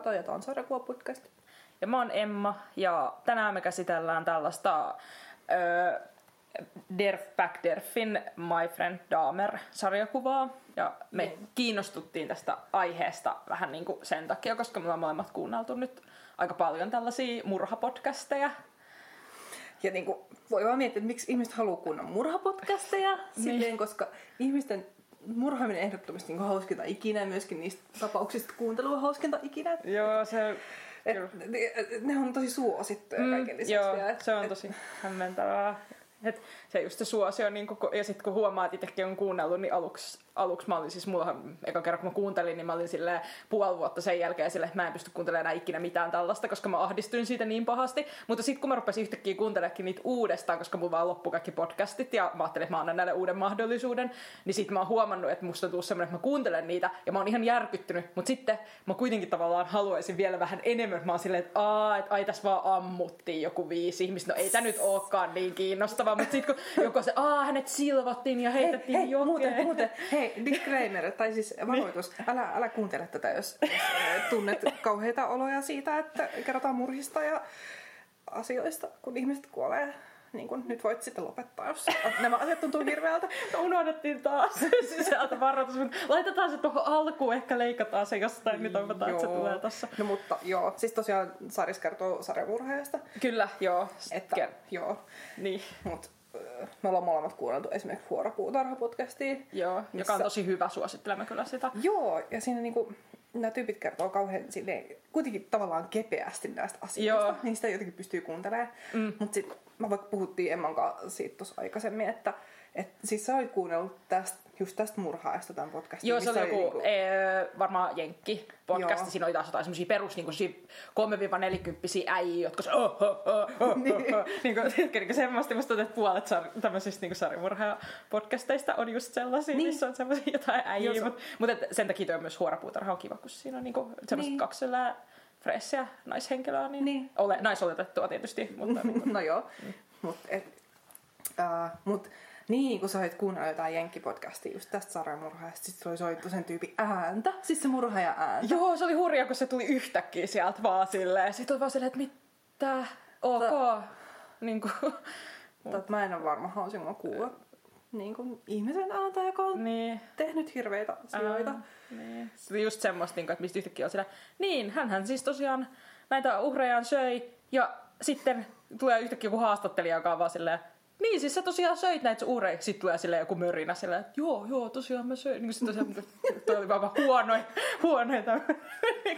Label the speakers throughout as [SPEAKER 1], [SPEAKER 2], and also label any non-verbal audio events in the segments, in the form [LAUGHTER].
[SPEAKER 1] Kato ja tämä on Sarjakuva podcast.
[SPEAKER 2] Ja mä oon Emma ja tänään me käsitellään tällaista ö, Derf Back Derfin My Friend Dahmer-sarjakuvaa. Ja me
[SPEAKER 1] Niin.
[SPEAKER 2] kiinnostuttiin tästä aiheesta vähän niin kuin sen takia, koska me ollaan molemmat kuunneltu nyt aika paljon tällaisia murhapodcasteja.
[SPEAKER 1] Ja niin kuin, voi vaan miettiä, että miksi ihmiset haluaa kuunnella murhapodcasteja, silleen, koska ihmisten murhaaminen ehdottomasti niin hauskinta ikinä, myöskin niistä tapauksista kuuntelu on hauskinta ikinä.
[SPEAKER 2] Joo, se,
[SPEAKER 1] Et, ne, ne on tosi suosittuja mm, kaiken lisäksi.
[SPEAKER 2] joo,
[SPEAKER 1] vielä, et-
[SPEAKER 2] se on
[SPEAKER 1] et-
[SPEAKER 2] tosi hämmentävää. Et se just se suosio, niin kun, ja sitten kun huomaa, että itsekin on kuunnellut, niin aluksi, aluksi mä olin siis, mullahan eka kerran kun mä kuuntelin, niin mä olin silleen puoli vuotta sen jälkeen silleen, että mä en pysty kuuntelemaan enää ikinä mitään tällaista, koska mä ahdistuin siitä niin pahasti. Mutta sitten kun mä rupesin yhtäkkiä kuuntelemaan niitä uudestaan, koska mulla vaan loppu kaikki podcastit ja mä ajattelin, että mä annan näille uuden mahdollisuuden, niin sitten mä oon huomannut, että musta on tullut semmoinen, että mä kuuntelen niitä ja mä oon ihan järkyttynyt, mutta sitten mä kuitenkin tavallaan haluaisin vielä vähän enemmän. Mä oon silleen, että aa, että ai tässä vaan ammuttiin joku viisi ihmistä. No ei tää nyt olekaan niin kiinnostavaa, mutta sitten kun joku se, aa, hänet silvottiin ja heitettiin
[SPEAKER 1] hei, hei,
[SPEAKER 2] jokeen.
[SPEAKER 1] muuten, muuten, hei, disclaimer, tai siis varoitus, älä, älä kuuntele tätä, jos, jos tunnet kauheita oloja siitä, että kerrotaan murhista ja asioista, kun ihmiset kuolee. Niin kun nyt voit sitten lopettaa, jos nämä asiat tuntuu hirveältä.
[SPEAKER 2] No, unohdettiin taas [LAUGHS] sisältä varoitus, mutta laitetaan se tuohon alkuun, ehkä leikataan se jostain, niin toivotaan, että se tulee tossa.
[SPEAKER 1] No mutta joo, siis tosiaan Saris kertoo sarjamurhaajasta.
[SPEAKER 2] Kyllä, joo.
[SPEAKER 1] Että,
[SPEAKER 2] Ker-
[SPEAKER 1] joo,
[SPEAKER 2] niin,
[SPEAKER 1] mut äh, me ollaan molemmat kuunneltu esimerkiksi Huorapuutarha-podcastia.
[SPEAKER 2] joo, joka on
[SPEAKER 1] Missä-
[SPEAKER 2] tosi hyvä, suosittelemme kyllä sitä.
[SPEAKER 1] Joo, ja siinä niinku, nämä tyypit kertoo kauhean silleen, kuitenkin tavallaan kepeästi näistä asioista,
[SPEAKER 2] Joo.
[SPEAKER 1] niin sitä jotenkin pystyy kuuntelemaan.
[SPEAKER 2] Mm.
[SPEAKER 1] Mutta sitten mä vaikka puhuttiin Emman kanssa siitä tuossa aikaisemmin, että et, siis sä olit kuunnellut tästä, just tästä murhaajasta tämän podcastin.
[SPEAKER 2] Joo, se oli
[SPEAKER 1] missä
[SPEAKER 2] joku
[SPEAKER 1] niinku-
[SPEAKER 2] ee, varmaan jenkki podcasti.
[SPEAKER 1] Joo.
[SPEAKER 2] Siinä oli taas jotain semmosia perus niin 3-40 äijiä, jotka se oh, oh, oh, oh, [LAUGHS]
[SPEAKER 1] Niin.
[SPEAKER 2] oh, oh. niin niin kuin semmoista, musta tuntuu, että puolet sar- tämmöisistä niin sarjamurhaa podcasteista on just sellaisia,
[SPEAKER 1] Niin.
[SPEAKER 2] niin. missä on semmoisia jotain
[SPEAKER 1] se-
[SPEAKER 2] Mutta mut et sen takia toi on myös huorapuutarha on kiva, kun siinä on niinku semmoista
[SPEAKER 1] Niin.
[SPEAKER 2] niin. kaksi sellaista fressiä naishenkilöä, niin,
[SPEAKER 1] Niin.
[SPEAKER 2] Ole, naisoletettua tietysti, mutta niin [LAUGHS]
[SPEAKER 1] no joo, mut, et, uh, mut niin, kun sä olit kuunnellut jotain jenkkipodcastia just tästä sarjamurhaajasta, sit sulla oli soittu sen tyypin ääntä, siis se murhaaja ääntä.
[SPEAKER 2] Joo, se oli hurja, kun se tuli yhtäkkiä sieltä vaan silleen. Sitten oli vaan silleen, että mitä? Ok. Niin kuin,
[SPEAKER 1] et mä en ole varma, haluaisin mä kuulla niin kuin ihmisen ääntä, joka on
[SPEAKER 2] niin.
[SPEAKER 1] tehnyt hirveitä asioita.
[SPEAKER 2] Ää, niin. Se oli just semmoista, niin kuin, että mistä yhtäkkiä on silleen, niin, hänhän siis tosiaan näitä uhrejaan söi ja sitten tulee yhtäkkiä joku haastattelija, joka on vaan silleen, niin, siis sä tosiaan söit näitä sun uhreja. Sitten tulee silleen joku mörinä silleen, että joo, joo, tosiaan mä söin. Niin kuin tosiaan, toi oli vaan huonoin, huonoita.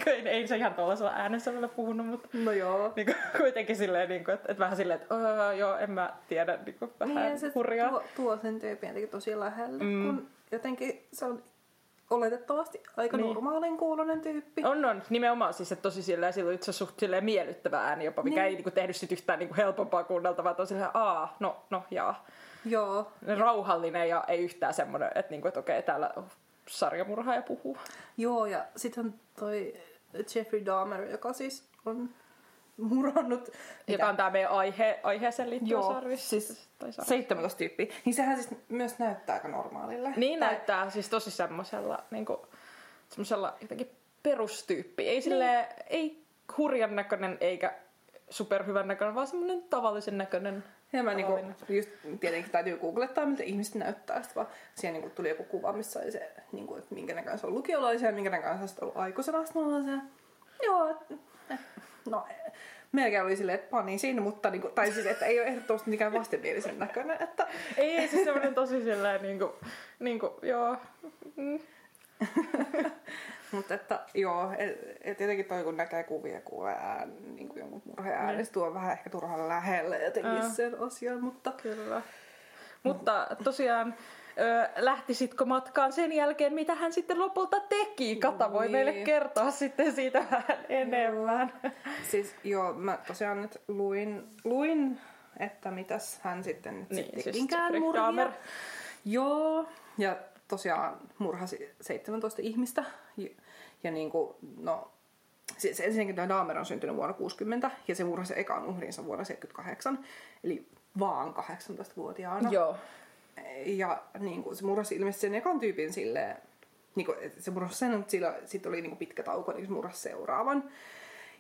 [SPEAKER 2] ei, ei se ihan tuollaisella äänessä ole puhunut, mutta
[SPEAKER 1] No joo.
[SPEAKER 2] niin kuin, [LAUGHS] kuitenkin silleen, niin kuin, että, että vähän silleen, että öö, joo, en mä tiedä, niin kuin, vähän
[SPEAKER 1] Niin, se
[SPEAKER 2] hurjaa.
[SPEAKER 1] tuo, tuo sen tyypin jotenkin tosi lähelle,
[SPEAKER 2] Mm.
[SPEAKER 1] kun jotenkin se on oletettavasti aika
[SPEAKER 2] Niin.
[SPEAKER 1] normaalin kuulonen tyyppi.
[SPEAKER 2] On, on. Nimenomaan siis, että tosi silleen, silloin itse asiassa suht silleen miellyttävä ääni jopa, mikä
[SPEAKER 1] Niin.
[SPEAKER 2] ei niinku tehnyt sit yhtään niinku helpompaa kuunneltavaa, että on silleen, aa, no, no, jaa.
[SPEAKER 1] Joo.
[SPEAKER 2] Rauhallinen ja ei yhtään semmoinen, että, niinku, että okei, täällä sarjamurhaaja puhuu.
[SPEAKER 1] Joo, ja sitten toi Jeffrey Dahmer, joka siis on murannut
[SPEAKER 2] Joka on tämä meidän aihe, aiheeseen liittyvä
[SPEAKER 1] Joo,
[SPEAKER 2] sarvi.
[SPEAKER 1] siis
[SPEAKER 2] tai sarvi.
[SPEAKER 1] 17 tyyppiä. Niin sehän siis myös näyttää aika normaalille.
[SPEAKER 2] Niin
[SPEAKER 1] Tai-
[SPEAKER 2] näyttää siis tosi semmoisella, niinku, semmoisella jotenkin perustyyppi. Ei sille ei hurjan näköinen eikä superhyvän näköinen, vaan semmoinen tavallisen näköinen.
[SPEAKER 1] Ja mä niinku, just tietenkin täytyy googlettaa, miltä ihmiset näyttää. Sitten vaan siellä niinku tuli joku kuva, missä oli se, niinku, että minkä näköinen se on lukiolaisia ja minkä näköinen se on ollut aikuisena. Sitten joo, eh, no melkein oli silleen, että pani siinä, mutta niinku, tai siis, että ei ole ehdottomasti mikään vastenmielisen näköinen. Että,
[SPEAKER 2] Ei, ei siis semmoinen tosi silleen niinku, niinku joo. Mm.
[SPEAKER 1] mutta että joo, et, et jotenkin toi kun näkee kuvia ja kuulee ään, niin jonkun murheen ääni,
[SPEAKER 2] Niin.
[SPEAKER 1] se tuo vähän ehkä turhan lähelle jotenkin sen asian, mutta
[SPEAKER 2] Kyllä. Mutta tosiaan, ö, lähtisitkö matkaan sen jälkeen, mitä hän sitten lopulta teki? Kata voi
[SPEAKER 1] Niin.
[SPEAKER 2] meille kertoa sitten siitä vähän enemmän.
[SPEAKER 1] Siis joo, mä tosiaan nyt luin, luin että mitäs hän sitten nyt
[SPEAKER 2] Niin, siis
[SPEAKER 1] tekinkään murhia.
[SPEAKER 2] Dahmer.
[SPEAKER 1] Joo, ja tosiaan murhasi 17 ihmistä. Ja, ja niin kuin, no, siis ensinnäkin tämä Dahmer on syntynyt vuonna 60 ja se murhasi ekan uhrinsa vuonna 78, eli vaan 18-vuotiaana.
[SPEAKER 2] Joo.
[SPEAKER 1] Ja niin kuin, se murhasi ilmeisesti sen ekan tyypin silleen Niinku, et se murhasi sen, mutta sillä sitten oli niinku pitkä tauko, niin se murhasi seuraavan.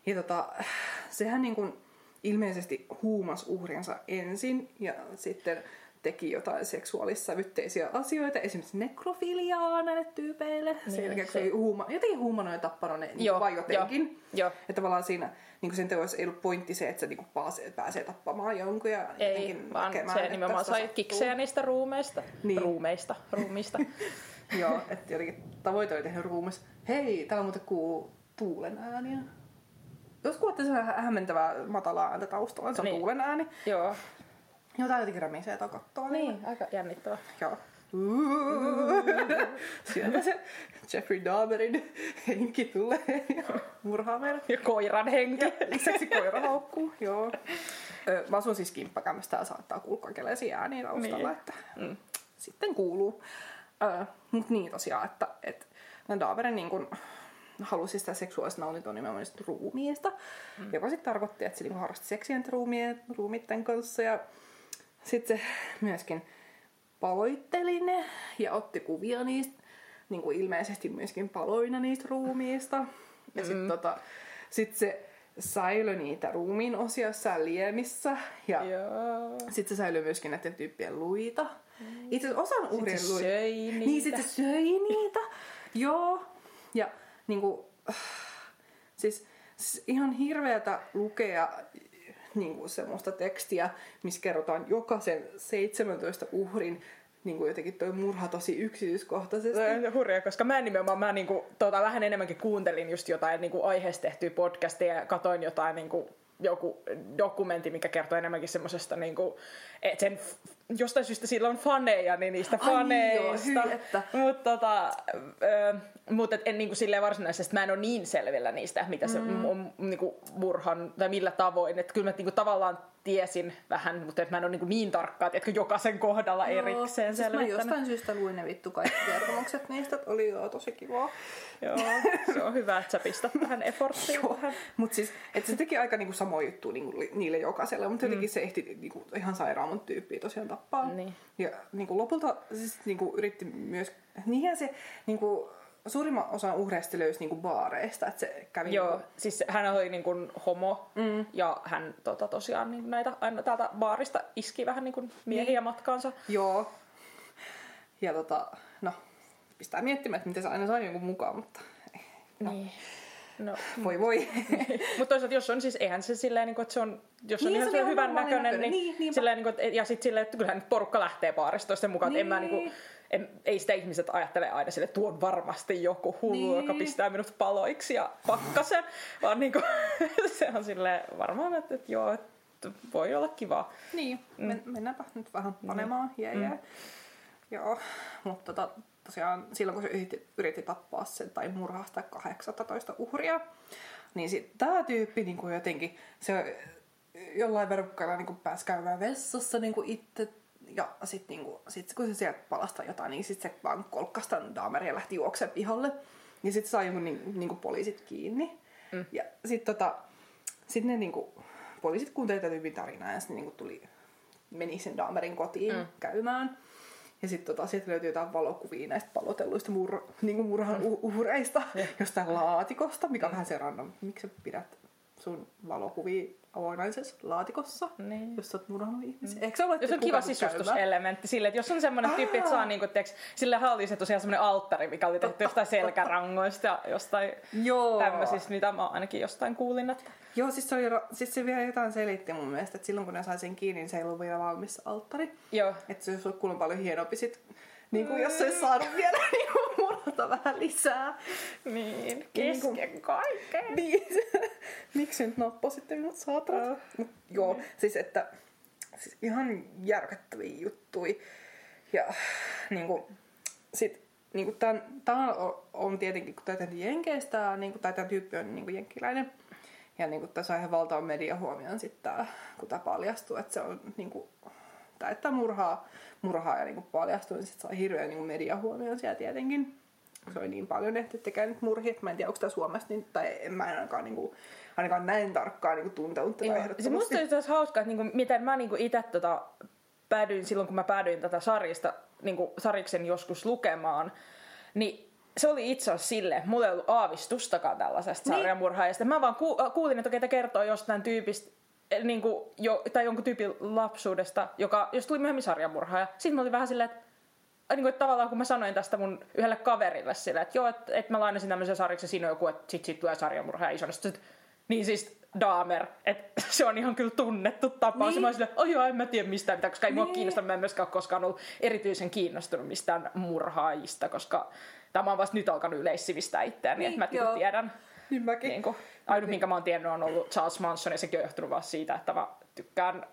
[SPEAKER 1] Ja tota, sehän niinku ilmeisesti huumas uhrinsa ensin ja sitten teki jotain seksuaalissävytteisiä asioita, esimerkiksi nekrofiliaa näille tyypeille. Niin, sen jälkeen, se ei huuma, jotenkin huumannut ja tappanut ne niin vai jotenkin.
[SPEAKER 2] joo.
[SPEAKER 1] Että tavallaan siinä niin sen teossa ei ollut pointti se, että se niin pääsee, pääsee tappamaan jonkun ja
[SPEAKER 2] Ei, vaan
[SPEAKER 1] näkemään,
[SPEAKER 2] se nimenomaan sai
[SPEAKER 1] sattuu.
[SPEAKER 2] kiksejä niistä ruumeista.
[SPEAKER 1] Niin.
[SPEAKER 2] Ruumeista, ruumista. [LAUGHS]
[SPEAKER 1] Joo, että jotenkin tavoite oli tehdä ruumis. Hei, täällä muuten kuuluu tuulen ääniä. Jos kuulette sen hä- hämmentävää matalaa ääntä taustalla, se on
[SPEAKER 2] Niin.
[SPEAKER 1] tuulen ääni.
[SPEAKER 2] Joo.
[SPEAKER 1] Joo, tää jotenkin rämisee tää kattoa.
[SPEAKER 2] Niin, aika jännittävä.
[SPEAKER 1] Joo. [LAUGHS] Sieltä se Jeffrey Dahmerin henki tulee [LAUGHS] ja murhaa meidät.
[SPEAKER 2] Ja koiran henki.
[SPEAKER 1] Lisäksi koira haukkuu, joo. Mä asun siis kimppakämmästä ja saattaa kuulua kaikenlaisia ääniä taustalla,
[SPEAKER 2] Niin.
[SPEAKER 1] että mm. sitten kuuluu. Ö, mut niin tosiaan, että, että Dahmerin niin kun halusi sitä seksuaalista nautintoa nimenomaan ruumiista, mm. joka sitten tarkoitti, että se niin harrasti seksiä ruumien, ruumiitten kanssa ja sitten se myöskin paloitteli ne ja otti kuvia niistä, niin kuin ilmeisesti myöskin paloina niistä ruumiista. Ja sitten tota, sit se säilö niitä ruumiin osia jossain liemissä ja sitten se säilyi myöskin näiden tyyppien luita. Itse asiassa osan uhrien
[SPEAKER 2] se
[SPEAKER 1] luita.
[SPEAKER 2] söi
[SPEAKER 1] Niin,
[SPEAKER 2] niitä.
[SPEAKER 1] sitten se söi niitä. Joo. Ja niinku, siis, siis ihan hirveätä lukea [LAUGHS] niinku semmoista tekstiä, missä kerrotaan jokaisen 17 uhrin niinku jotenkin toi murha tosi yksityiskohtaisesti.
[SPEAKER 2] Se on hurjaa, koska mä nimenomaan mä niinku, tota, vähän enemmänkin kuuntelin just jotain niinku, aiheesta tehtyä podcastia ja katoin jotain niinku, joku dokumentti, mikä kertoo enemmänkin semmoisesta, niinku, että sen jostain syystä sillä on faneja, niin niistä
[SPEAKER 1] Ai niin, joo,
[SPEAKER 2] faneista. Mutta tota, mut et en niinku silleen varsinaisesti, mä en ole niin selvillä niistä, mitä se mm. on niinku murhan, tai millä tavoin. Että kyllä mä niinku tavallaan tiesin vähän, mutta et mä en ole niinku niin tarkkaa, että jokaisen kohdalla erikseen
[SPEAKER 1] siis mä
[SPEAKER 2] selvittänyt.
[SPEAKER 1] jostain syystä luin ne vittu kaikki kertomukset niistä, että oli joo tosi kivaa.
[SPEAKER 2] Joo, se on hyvä, että sä pistät tähän efforttiin.
[SPEAKER 1] Joo, mutta siis, että se teki aika niinku samoja juttuja niinku niille jokaiselle, mutta jotenkin se ehti niinku ihan sairaan monta tyyppiä tosiaan tappaa.
[SPEAKER 2] Niin.
[SPEAKER 1] Ja niinku lopulta siis niinku yritti myös, niinhän se niinku, suurimman osan uhreista löysi niinku baareista, että se kävi
[SPEAKER 2] Joo,
[SPEAKER 1] niinku,
[SPEAKER 2] siis hän oli niin kuin homo mm. ja hän tota, tosiaan niin näitä aina täältä baarista iski vähän niin kuin miehiä
[SPEAKER 1] Niin.
[SPEAKER 2] matkaansa.
[SPEAKER 1] joo. Ja tota, no, pistää miettimään, että miten se aina sai jonkun mukaan, mutta
[SPEAKER 2] No. Niin. No.
[SPEAKER 1] voi voi. [LAUGHS]
[SPEAKER 2] Mutta toisaalta jos on siis, eihän se silleen, niin kuin, että se on, jos on
[SPEAKER 1] Niin,
[SPEAKER 2] ihan
[SPEAKER 1] se on
[SPEAKER 2] hyvän näköinen,
[SPEAKER 1] näköinen.
[SPEAKER 2] niin,
[SPEAKER 1] Niin, niinpä.
[SPEAKER 2] silleen, niin kuin, ja sitten silleen, että kyllähän porukka lähtee baarista toisten mukaan, niin. en mä
[SPEAKER 1] Niin.
[SPEAKER 2] niin kuin, en, ei sitä ihmiset ajattele aina sille, että tuo on varmasti joku hullu,
[SPEAKER 1] Niin.
[SPEAKER 2] joka pistää minut paloiksi ja pakkasen, vaan niin kuin, [LAUGHS] se on silleen varmaan, että, että joo, että voi olla kiva.
[SPEAKER 1] Niin, men, mennäänpä nyt vähän panemaan. Jee, jee. Joo, mutta tota, tosiaan silloin kun se yritti, yritti tappaa sen tai murhaa sitä 18 uhria, niin sit tää tyyppi niin kuin jotenkin, se jollain verukkailla niin pääsi käymään vessassa niin kuin itse ja sitten niin kuin, sit kun se sieltä palasta jotain, niin sitten se vaan kolkkasi tämän Dahmerin ja lähti juoksemaan pihalle. Ja sitten sai jonkun niin, niin kuin poliisit kiinni. Mm. Ja sitten tota, sit ne niin kuin, poliisit kuuntelivat tätä tyypin tarinaa ja sitten niin kuin tuli, meni sen Dahmerin kotiin mm. käymään. Ja sitten tota, sieltä löytyi jotain valokuvia näistä palotelluista mur, niin kuin murhan uh- uhreista [LAUGHS] jostain laatikosta, mikä on vähän se random. Miksi sä pidät sun valokuvia avoinaisessa laatikossa,
[SPEAKER 2] Niin.
[SPEAKER 1] jos sä oot murhannut ihmisiä? Eikö se ole
[SPEAKER 2] Jos on kiva sisustuselementti sille, että jos on semmoinen tyyppi, että saa niinku, tiiäks, sille hallisi tosiaan semmoinen alttari, mikä oli tehty jostain selkärangoista ja jostain
[SPEAKER 1] Joo.
[SPEAKER 2] tämmöisistä, mitä mä ainakin jostain kuulin, että
[SPEAKER 1] Joo, siis se, oli, siis se vielä jotain selitti mun mielestä, että silloin kun ne sai sen kiinni, niin se ei ollut vielä valmis alttari.
[SPEAKER 2] joo,
[SPEAKER 1] Että se olisi ollut paljon hienompi sit, niin kuin jos se olisi saanut vielä niin kuin murhata vähän lisää.
[SPEAKER 2] niin,
[SPEAKER 1] Niinku-
[SPEAKER 2] kesken kaiken.
[SPEAKER 1] Niin, [LAUGHS] miksi nyt nappasitte minut saatana? Mut Joo, siis että siis ihan järkyttäviä juttui. Ja niinku, sit, niinku tämän, tämän on, on tietenkin, kun tämä Jenkeistä, niinku, tai tämä tyyppi on niinku jenkkiläinen. Ja niinku, tämä sai ihan valtavan mediahuomion sitten kun tämä paljastui, että se on niinku, tai että murhaa, murhaa ja niinku paljastui, niin sitten sai hirveän niinku mediahuomion siellä tietenkin. Se oli niin paljon, että tekee nyt murhia, että mä en tiedä, onko tämä Suomessa, niin, tai en mä en ainakaan, niinku, ainakaan näin tarkkaan niinku, tuntenut tätä
[SPEAKER 2] Joo. Se
[SPEAKER 1] ehdottomasti.
[SPEAKER 2] musta oli taas hauskaa, että niinku, miten mä niinku itse tota, päädyin silloin, kun mä päädyin tätä sarjista, niinku, sariksen joskus lukemaan, niin se oli itse asiassa silleen, mulla ei ollut aavistustakaan tällaisesta
[SPEAKER 1] Niin.
[SPEAKER 2] sarjamurhaajasta. Mä vaan ku, kuulin, että ketä kertoo jostain tyypistä, niin kuin jo, tai jonkun tyypin lapsuudesta, joka, jos tuli myöhemmin sarjamurhaaja. Sitten mä olin vähän silleen, että niin kuin, että tavallaan kun mä sanoin tästä mun yhdelle kaverille silleen, että joo, että, että mä lainasin tämmöisen sarjiksen, siinä on joku, että sit, sit tulee sarjamurhaaja isona. Sitten, niin siis Dahmer, että [LAUGHS] se on ihan kyllä tunnettu tapaus.
[SPEAKER 1] Niin.
[SPEAKER 2] Niin. Mä olin silleen, oh joo, en mä tiedä mistään mitään, koska ei mua
[SPEAKER 1] Niin.
[SPEAKER 2] kiinnosta, mä en myöskään ole koskaan ollut erityisen kiinnostunut mistään murhaajista, koska tämä on vasta nyt alkanut yleissivistää itseäni,
[SPEAKER 1] Niin,
[SPEAKER 2] että mä
[SPEAKER 1] joo.
[SPEAKER 2] joo. tiedän.
[SPEAKER 1] Niin mäkin.
[SPEAKER 2] Niin kuin, ainut, minkä mä oon tiennyt, on ollut Charles Manson, ja sekin on johtunut vaan siitä, että mä tykkään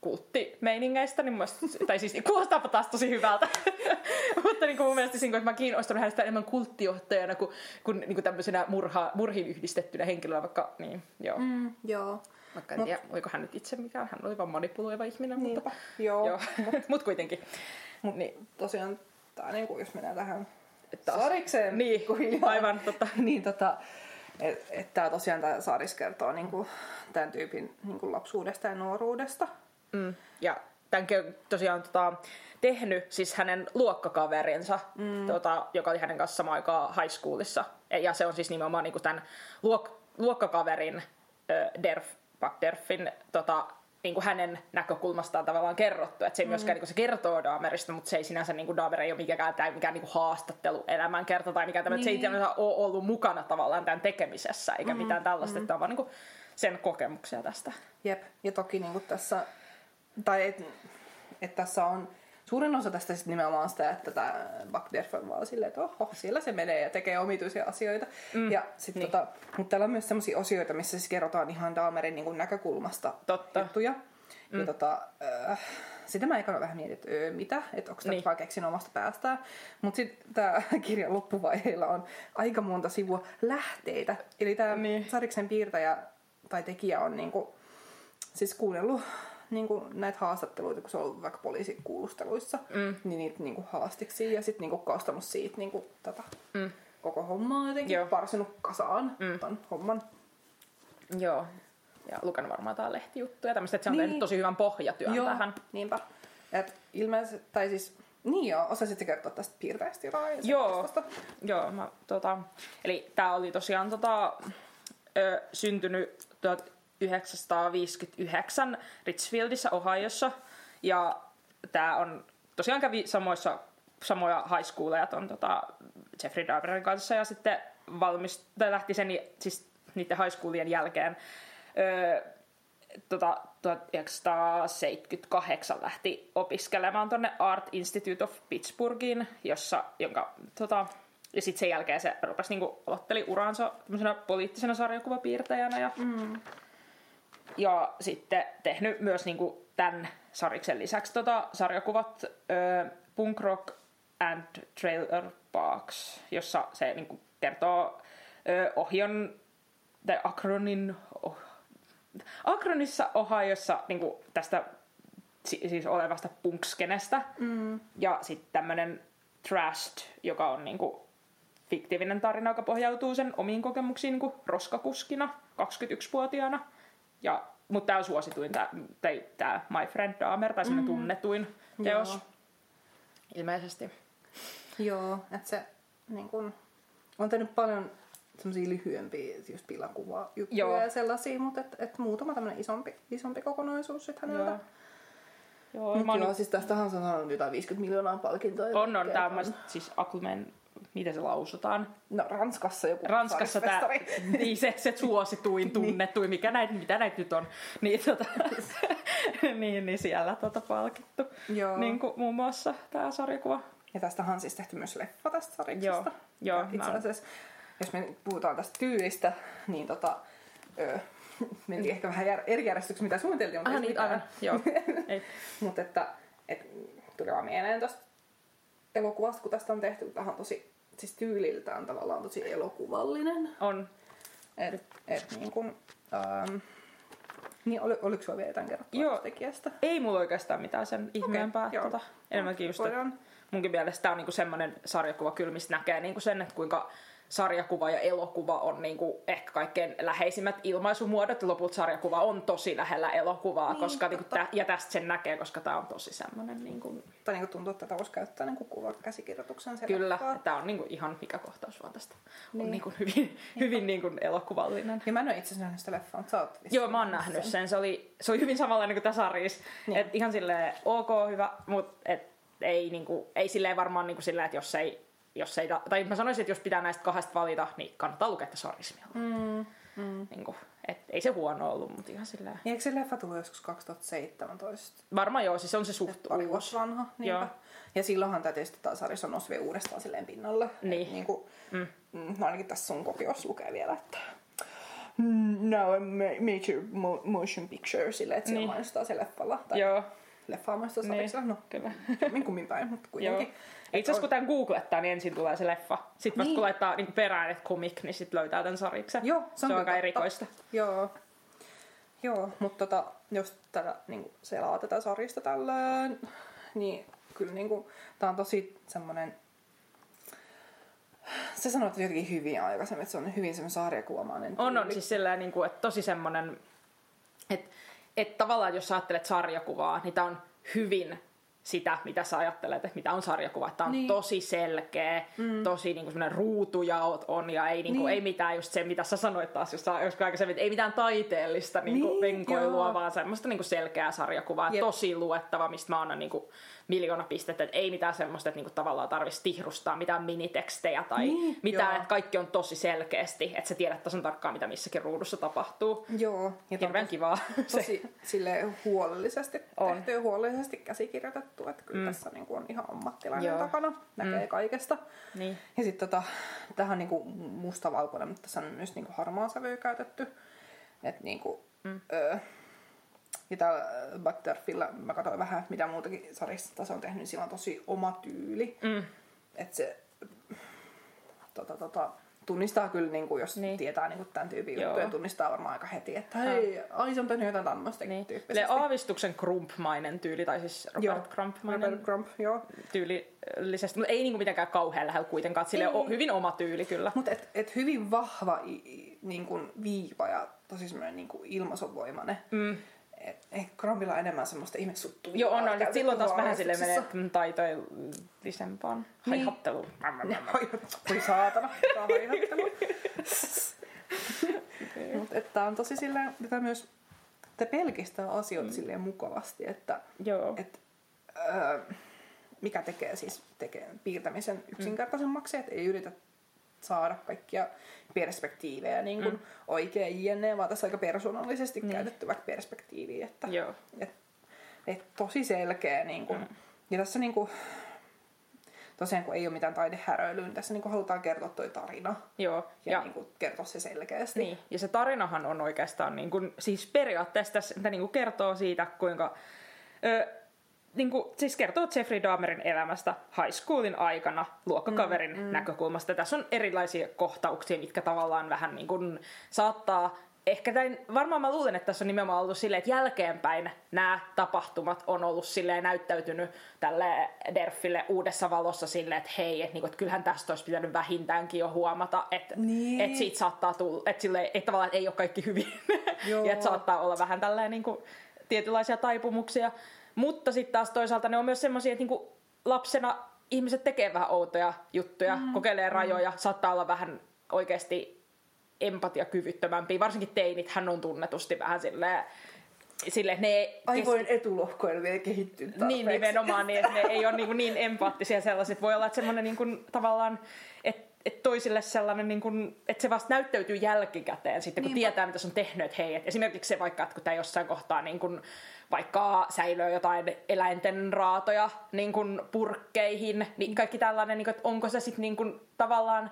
[SPEAKER 2] kulttimeiningeistä, niin mun tai siis kuulostaapa taas tosi hyvältä. [LAUGHS] Mutta niin kuin mun mielestä siinä, että mä kiinnostunut hänestä enemmän kulttijohtajana kuin, kuin, niin kuin tämmöisenä murha, murhiin yhdistettynä henkilönä, vaikka niin, joo. Mm.
[SPEAKER 1] Joo.
[SPEAKER 2] Vaikka en
[SPEAKER 1] Mut-
[SPEAKER 2] tiedä, oliko hän nyt itse mikään, hän oli vaan manipuloiva ihminen,
[SPEAKER 1] Niinpä.
[SPEAKER 2] mutta
[SPEAKER 1] Joo.
[SPEAKER 2] joo. [LAUGHS] Mut kuitenkin.
[SPEAKER 1] Mut
[SPEAKER 2] Niin.
[SPEAKER 1] tosiaan, tää niinku, jos mennään tähän
[SPEAKER 2] Taas.
[SPEAKER 1] sarikseen
[SPEAKER 2] Niin,
[SPEAKER 1] pikkuhiljaa,
[SPEAKER 2] aivan, totta. [LAUGHS]
[SPEAKER 1] niin tota, että et tää tosiaan tää saris kertoo niinku, tämän tyypin niinku lapsuudesta ja nuoruudesta.
[SPEAKER 2] Mm. Ja tämänkin on tosiaan tota, tehnyt siis hänen luokkakaverinsa, mm. tota, joka oli hänen kanssa samaan aikaan high schoolissa. Ja se on siis nimenomaan niinku tämän luok- luokkakaverin äh, Derf, Derfin tota, niinku hänen näkökulmastaan tavallaan kerrottu. Että se ei myöskään, niinku, se kertoo Dahmerista, mutta se ei sinänsä, niinku, Dahmer ei ole mikään, tai mikään niinku, haastattelu elämänkerta tai mikään tämmöinen, niin. se ei
[SPEAKER 1] Niin.
[SPEAKER 2] ole ollut mukana tavallaan tämän tekemisessä, eikä mm, mitään tällaista, mm. että on vaan niinku, sen kokemuksia tästä.
[SPEAKER 1] Jep. Ja toki niinku tässä, tai et, et tässä on suurin osa tästä sit nimenomaan sitä, että tämä Bagderf on vaan silleen, että oho, siellä se menee ja tekee omituisia asioita. Mm. Ja sit
[SPEAKER 2] Niin.
[SPEAKER 1] tota, mutta täällä on myös sellaisia osioita, missä siis kerrotaan ihan Dahmerin niinku näkökulmasta
[SPEAKER 2] Totta.
[SPEAKER 1] juttuja. Mm. Ja tota, äh, sitä mä ekana vähän mietin, että öö, mitä, että onko tämä
[SPEAKER 2] Niin.
[SPEAKER 1] vaan keksin omasta päästään. Mutta sitten tämä [LAUGHS] kirjan loppuvaiheilla on aika monta sivua lähteitä. Eli tämä
[SPEAKER 2] Niin.
[SPEAKER 1] niin. Sariksen piirtäjä tai tekijä on niinku, siis kuunnellut niinku näitä haastatteluita, kun se on ollut vaikka poliisikuulusteluissa,
[SPEAKER 2] Mm.
[SPEAKER 1] niin niitä niinku haastiksi ja sitten niinku koostanut siitä niinku tätä
[SPEAKER 2] Mm.
[SPEAKER 1] koko hommaa jotenkin,
[SPEAKER 2] Joo.
[SPEAKER 1] Parsinut kasaan
[SPEAKER 2] Mm.
[SPEAKER 1] ton homman.
[SPEAKER 2] Joo. Ja lukenut varmaan jotain lehtijuttuja tämmöistä, että se on
[SPEAKER 1] Niin.
[SPEAKER 2] tehnyt tosi hyvän pohjatyön
[SPEAKER 1] Joo,
[SPEAKER 2] tähän.
[SPEAKER 1] niinpä. Et ilmeisesti, tai siis, niin joo, osasit kertoa tästä piirteestä jotain?
[SPEAKER 2] Joo.
[SPEAKER 1] taustasta?
[SPEAKER 2] Joo, mä, tota, eli tää oli tosiaan tota, ö, syntynyt 1959 Richfieldissa, Ohiossa. Ja tää on tosiaan kävi samoissa, samoja high schooleja ton tota, Jeffrey Dahmerin kanssa ja sitten valmist, lähti sen, siis niiden high schoolien jälkeen ö, tota, 1978 lähti opiskelemaan tonne Art Institute of Pittsburghiin, jossa, jonka, tota, ja sitten sen jälkeen se rupesi niinku, aloitteli tämmöisenä poliittisena sarjakuvapiirtäjänä ja,
[SPEAKER 1] Mm.
[SPEAKER 2] Ja sitten tehnyt myös niinku, tämän sariksen lisäksi tota, sarjakuvat ö, Punk Rock and Trailer Parks, jossa se niinku, kertoo ö, Ohion tai Akronin oh, Akronissa Ohiossa niin tästä si- siis olevasta punkskenestä.
[SPEAKER 1] Mm.
[SPEAKER 2] Ja sitten tämmönen Trashed, joka on niinku fiktiivinen tarina, joka pohjautuu sen omiin kokemuksiin niinku roskakuskina 21-vuotiaana. Ja, mutta tämä on suosituin, tämä My Friend Dahmer, tai semmoinen mm. tunnetuin teos.
[SPEAKER 1] Joo.
[SPEAKER 2] Ilmeisesti.
[SPEAKER 1] Joo, että se niin kun, on tehnyt paljon semmoisia lyhyempiä just pilakuva juttuja
[SPEAKER 2] Joo.
[SPEAKER 1] ja sellaisia, mutta et, et muutama tämmöinen isompi, isompi kokonaisuus sitten häneltä.
[SPEAKER 2] Joo. Joo,
[SPEAKER 1] Mut
[SPEAKER 2] mä oon
[SPEAKER 1] joo,
[SPEAKER 2] nyt-
[SPEAKER 1] siis tästähän on saanut jotain 50 miljoonaa palkintoja.
[SPEAKER 2] on, on, tämä siis Aquaman, miten se lausutaan?
[SPEAKER 1] No Ranskassa joku
[SPEAKER 2] Ranskassa tämä, niin se, se suosituin, [LAUGHS] tunnettuin, mikä näitä, mitä näitä nyt on, niin, tota, [LAUGHS] niin, niin siellä tota palkittu.
[SPEAKER 1] Joo.
[SPEAKER 2] Niin kuin muun muassa tämä sarjakuva.
[SPEAKER 1] Ja tästähän on siis tehty myös leffa tästä sariksesta.
[SPEAKER 2] Joo, joo,
[SPEAKER 1] itse asiassa, jos me puhutaan tästä tyylistä, niin tota, öö, [LAUGHS] mentiin ehkä vähän jär, eri järjestyksessä, mitä suunniteltiin, mutta
[SPEAKER 2] Ah niin, aivan, joo. Ei.
[SPEAKER 1] Mutta että, et, tuli vaan mieleen tosta elokuvasta, kun tästä on tehty, kun tämähän on tosi, siis tyyliltään tavallaan tosi elokuvallinen.
[SPEAKER 2] On.
[SPEAKER 1] Et, et niin kun, ähm, niin oli, oliko sulla vielä jotain kerrottua
[SPEAKER 2] Joo.
[SPEAKER 1] tekijästä?
[SPEAKER 2] Ei mulla oikeastaan mitään sen ihmeempää.
[SPEAKER 1] joo.
[SPEAKER 2] tota, enemmänkin just, että
[SPEAKER 1] Voidaan.
[SPEAKER 2] munkin mielestä tämä on niinku semmoinen sarjakuva kyllä, mistä näkee niinku sen, että kuinka sarjakuva ja elokuva on niinku ehkä kaikkein läheisimmät ilmaisumuodot. Lopulta sarjakuva on tosi lähellä elokuvaa,
[SPEAKER 1] Niin,
[SPEAKER 2] koska niinku
[SPEAKER 1] totta.
[SPEAKER 2] tä, ja tästä sen näkee, koska tämä on tosi semmoinen niinku,
[SPEAKER 1] Tai niinku tuntuu, että tätä voisi käyttää niinku kuvakäsikirjoituksen sen
[SPEAKER 2] kyllä, tämä on niinku ihan mikä kohtaus vaan tästä.
[SPEAKER 1] Niin.
[SPEAKER 2] On niinku hyvin, hyvin niinku elokuvallinen.
[SPEAKER 1] Ja mä en ole itse asiassa nähnyt sitä leffaa, mutta sä oot
[SPEAKER 2] Joo, mä oon nähnyt sen. Se oli, se oli hyvin samanlainen kuin tässä Saris.
[SPEAKER 1] Niin.
[SPEAKER 2] Et ihan silleen ok, hyvä, mutta et ei, niinku, ei silleen varmaan niinku silleen, että jos ei, jos ei, ta- tai mä sanoisin, että jos pitää näistä kahdesta valita, niin kannattaa lukea tässä Saris
[SPEAKER 1] Mm, mm.
[SPEAKER 2] Niinku, et ei se huono ollut, mutta ihan silleen.
[SPEAKER 1] Ja eikö se leffa tullut joskus 2017?
[SPEAKER 2] Varmaan joo, siis on se suht
[SPEAKER 1] Pari vuotta vanha. Niinpä.
[SPEAKER 2] Joo.
[SPEAKER 1] Ja silloinhan tämä tietysti taas Sarissa nousi vielä uudestaan silleen pinnalle.
[SPEAKER 2] Niin.
[SPEAKER 1] Et Niinku,
[SPEAKER 2] Mm.
[SPEAKER 1] mm. No ainakin tässä sun kopiossa lukee vielä, että mm, now a ma- major mo- motion picture silleen, että
[SPEAKER 2] Niin.
[SPEAKER 1] mainostaa se leffalla. Tai
[SPEAKER 2] Joo,
[SPEAKER 1] leffaa mainostaa
[SPEAKER 2] Niin.
[SPEAKER 1] No,
[SPEAKER 2] kyllä.
[SPEAKER 1] min kummin päin, mutta kuitenkin.
[SPEAKER 2] Itse asiassa kun tämän googlettaa, niin ensin tulee se leffa. Sitten vasta
[SPEAKER 1] Niin.
[SPEAKER 2] kun laittaa niin perään, että comic, niin sitten löytää tämän sariksen.
[SPEAKER 1] Joo, se on,
[SPEAKER 2] se on aika
[SPEAKER 1] totta.
[SPEAKER 2] erikoista.
[SPEAKER 1] Joo. Joo, mutta tota, jos tätä niin selaa tätä sarjasta tällöin, niin kyllä niin kuin, tää on tosi semmonen se sanoit jotenkin hyvin aikaisemmin, että se on hyvin semmoinen sarjakuvamainen
[SPEAKER 2] On, on siis sellainen, niin kuin, että tosi semmoinen, että, että tavallaan jos sä ajattelet sarjakuvaa, niin tää on hyvin sitä, mitä sä ajattelet, että mitä on sarjakuva. Tämä on
[SPEAKER 1] Niin.
[SPEAKER 2] tosi selkeä, mm. tosi niin kuin ruutujaot on ja ei, niin kuin,
[SPEAKER 1] Niin.
[SPEAKER 2] ei mitään just se, mitä sä sanoit taas just joskus aikaisemmin, että ei mitään taiteellista niin kuin
[SPEAKER 1] Niin,
[SPEAKER 2] venkoilua,
[SPEAKER 1] joo.
[SPEAKER 2] vaan semmoista niin kuin selkeää sarjakuvaa,
[SPEAKER 1] Jep.
[SPEAKER 2] tosi luettava, mistä mä annan niin kuin miljoona pistettä, että ei mitään semmoista, että niin kuin tavallaan tarvitsisi tihrustaa mitään minitekstejä tai
[SPEAKER 1] Niin,
[SPEAKER 2] mitään,
[SPEAKER 1] joo.
[SPEAKER 2] että kaikki on tosi selkeästi, että sä tiedät tasan tarkkaan, mitä missäkin ruudussa tapahtuu.
[SPEAKER 1] Joo. Ja on
[SPEAKER 2] Hirveän kivaa. [LAUGHS]
[SPEAKER 1] tosi sille huolellisesti
[SPEAKER 2] On.
[SPEAKER 1] tehty ja huolellisesti käsikirjoitettu, että kyllä
[SPEAKER 2] Mm.
[SPEAKER 1] tässä niinku on ihan ammattilainen
[SPEAKER 2] Joo.
[SPEAKER 1] takana, näkee
[SPEAKER 2] Mm.
[SPEAKER 1] kaikesta.
[SPEAKER 2] Niin.
[SPEAKER 1] Ja sitten tota, tähän on niinku mustavalkoinen, mutta tässä on myös niinku harmaa sävyä käytetty. Et niinku,
[SPEAKER 2] Mm.
[SPEAKER 1] öö, ja täällä Butterfilla mä katsoin vähän, mitä muutakin sarjassa tässä on tehnyt, niin sillä on tosi oma tyyli.
[SPEAKER 2] Mm.
[SPEAKER 1] Että se tota, tota, tunnistaa kyllä, niinku, jos
[SPEAKER 2] Niin.
[SPEAKER 1] niin. tietää niinku, tämän tyypin
[SPEAKER 2] Joo.
[SPEAKER 1] juttuja, tunnistaa varmaan aika heti, että hei, ai se on tehnyt jotain tämmöistä
[SPEAKER 2] Niin.
[SPEAKER 1] niin. Tyyppisesti.
[SPEAKER 2] aavistuksen Krumpmainen tyyli, tai siis Robert
[SPEAKER 1] Joo.
[SPEAKER 2] Krumpmainen
[SPEAKER 1] Robert Crump, joo.
[SPEAKER 2] tyylillisesti, mutta ei niinku mitenkään kauhean lähellä kuitenkaan. Sille on hyvin oma tyyli kyllä.
[SPEAKER 1] Mutta et, et hyvin vahva niin kuin viiva ja tosi semmoinen niin kuin ilmaisuvoimainen.
[SPEAKER 2] Mm.
[SPEAKER 1] Et, ehkä Crumpilla on enemmän semmoista ihmissuttua.
[SPEAKER 2] Joo, on, on. Silloin taas vähän silleen menee mm, taitoillisempaan
[SPEAKER 1] Niin.
[SPEAKER 2] haihatteluun.
[SPEAKER 1] Voi saatana, haihattelu. [LAUGHS] [LAUGHS] Mutta että on tosi silleen, tätä myös että pelkistää asioita mm. silleen mukavasti, että
[SPEAKER 2] Joo.
[SPEAKER 1] et, öö, mikä tekee siis tekee piirtämisen yksinkertaisemmaksi, että ei yritä saada kaikkia perspektiivejä niin kuin
[SPEAKER 2] Mm.
[SPEAKER 1] oikein jne, vaan tässä aika persoonallisesti
[SPEAKER 2] Niin.
[SPEAKER 1] käytetty vaikka perspektiiviä, että
[SPEAKER 2] Joo.
[SPEAKER 1] et, et tosi selkeä. Niin kuin,
[SPEAKER 2] Mm.
[SPEAKER 1] Ja tässä niin kuin, tosiaan kun ei ole mitään taidehäröilyä, niin tässä niin kuin halutaan kertoa toi tarina
[SPEAKER 2] Joo.
[SPEAKER 1] ja, ja niin kuin, kertoa se selkeästi.
[SPEAKER 2] Niin, ja se tarinahan on oikeastaan, niin kuin, siis periaatteessa tässä niin kuin kertoo siitä, kuinka, ö, niin kuin, siis kertoo Jeffrey Dahmerin elämästä high schoolin aikana luokkakaverin mm, mm. näkökulmasta. Tässä on erilaisia kohtauksia, mitkä tavallaan vähän niin kuin saattaa Ehkä tämän, varmaan mä luulen, että tässä on nimenomaan ollut silleen, että jälkeenpäin nämä tapahtumat on ollut silleen näyttäytynyt tälle Derfille uudessa valossa silleen, että hei, että, niinku, että kyllähän tästä olisi pitänyt vähintäänkin jo huomata, että,
[SPEAKER 1] Niin.
[SPEAKER 2] että siitä saattaa tulla, että, silleen, että tavallaan että ei ole kaikki hyvin. [LAUGHS]
[SPEAKER 1] Joo.
[SPEAKER 2] ja että saattaa olla vähän tällainen niin kuin, tietynlaisia taipumuksia. Mutta sitten taas toisaalta ne on myös semmoisia, että niin kuin, lapsena ihmiset tekee vähän outoja juttuja, mm. kokeilee rajoja, saattaa olla vähän oikeasti empatiakyvyttömämpiä. Varsinkin teinit hän on tunnetusti vähän silleen, silleen ne
[SPEAKER 1] Aivojen etulohko ei vielä kehittynyt
[SPEAKER 2] niin
[SPEAKER 1] tarpeeksi.
[SPEAKER 2] nimenomaan, niin, että ne ei ole niin, niin empaattisia sellaiset. Voi olla, että semmoinen niin kuin, tavallaan, että et toisille sellainen, niin kuin, että se vasta näyttäytyy jälkikäteen sitten, kun
[SPEAKER 1] Niinpä.
[SPEAKER 2] tietää, mitä se on tehnyt. Että hei, et esimerkiksi se vaikka, että kun tämä jossain kohtaa niin kuin, vaikka säilöö jotain eläinten raatoja niin kuin purkkeihin, niin kaikki tällainen, niin kuin, että onko se sitten niin kuin, tavallaan,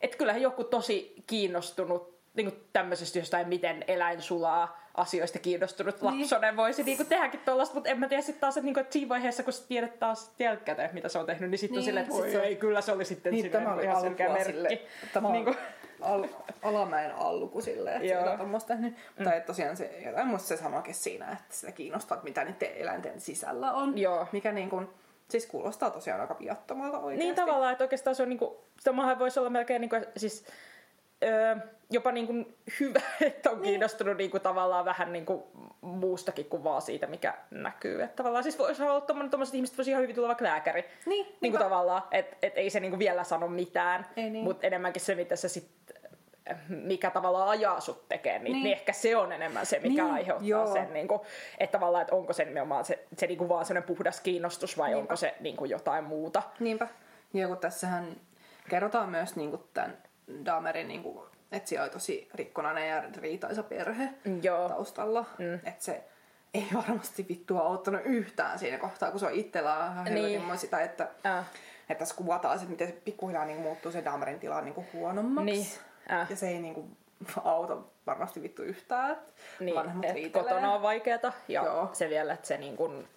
[SPEAKER 2] että kyllähän joku tosi kiinnostunut niin kuin tämmöisestä jostain, miten eläin sulaa asioista kiinnostunut
[SPEAKER 1] Niin.
[SPEAKER 2] lapsonen voisi niinku tehdäkin tuollaista, mutta en mä tiedä sitten taas, että, niinku, että siinä vaiheessa, kun sä tiedät taas jälkikäteen, mitä se on tehnyt, niin sitten on
[SPEAKER 1] Niin,
[SPEAKER 2] silleen, että
[SPEAKER 1] sit
[SPEAKER 2] voi
[SPEAKER 1] se on-
[SPEAKER 2] ei, kyllä se oli sitten
[SPEAKER 1] Niin,
[SPEAKER 2] silleen
[SPEAKER 1] tämä oli
[SPEAKER 2] ihan selkeä merkki.
[SPEAKER 1] sille, tämä on
[SPEAKER 2] Niinku-
[SPEAKER 1] al, alamäen alku silleen, että
[SPEAKER 2] Joo.
[SPEAKER 1] se on tommoista tehnyt. Mm. Tai että tosiaan se, jotain musta se sanoikin siinä, että sitä kiinnostaa, että mitä niiden eläinten sisällä on.
[SPEAKER 2] Joo.
[SPEAKER 1] Mikä niin kuin, Siis kuulostaa tosiaan aika viattomalta oikeasti.
[SPEAKER 2] Niin tavallaan, että oikeastaan se on niinku, samahan voisi olla melkein niinku, siis öö, jopa niinku hyvä, [LAUGHS] että on kiinnostunut niinku tavallaan vähän niinku muustakin kuin vaan siitä, mikä näkyy. Että tavallaan siis voisi olla tommoset ihmiset voisi ihan hyvin tulla vaikka lääkäri.
[SPEAKER 1] Niin,
[SPEAKER 2] Niinku
[SPEAKER 1] niinpä.
[SPEAKER 2] tavallaan, että et ei se niinku vielä sano mitään,
[SPEAKER 1] Ei niin.
[SPEAKER 2] mutta enemmänkin se, mitä se sit, mikä tavallaan ajaa sut tekee, niin, niin.
[SPEAKER 1] Niin.
[SPEAKER 2] niin ehkä se on enemmän se, mikä
[SPEAKER 1] Niin,
[SPEAKER 2] aiheuttaa
[SPEAKER 1] joo.
[SPEAKER 2] sen, niinku, että tavallaan, että onko se nimenomaan se, se niinku vaan sellainen puhdas kiinnostus vai
[SPEAKER 1] Niinpä.
[SPEAKER 2] onko se niinku jotain muuta.
[SPEAKER 1] Niinpä. Ja kun tässähän kerrotaan myös niin kuin tämän Dahmerin, niin kuin, että siellä oli tosi rikkonainen ja riitaisa perhe
[SPEAKER 2] Joo.
[SPEAKER 1] taustalla. Mm. Että se ei varmasti vittua auttanut yhtään siinä kohtaa, kun se on itsellään
[SPEAKER 2] Niin.
[SPEAKER 1] sitä, että,
[SPEAKER 2] Äh.
[SPEAKER 1] että tässä kuvataan, että miten se pikkuhiljaa niin muuttuu se Dahmerin tila niin kuin huonommaksi.
[SPEAKER 2] Niin. Äh.
[SPEAKER 1] Ja se ei niin kuin, auta varmasti vittu yhtään.
[SPEAKER 2] Niin,
[SPEAKER 1] vanhemmat riitelee.
[SPEAKER 2] kotona on vaikeata ja
[SPEAKER 1] Joo.
[SPEAKER 2] se vielä, että se, niin kun,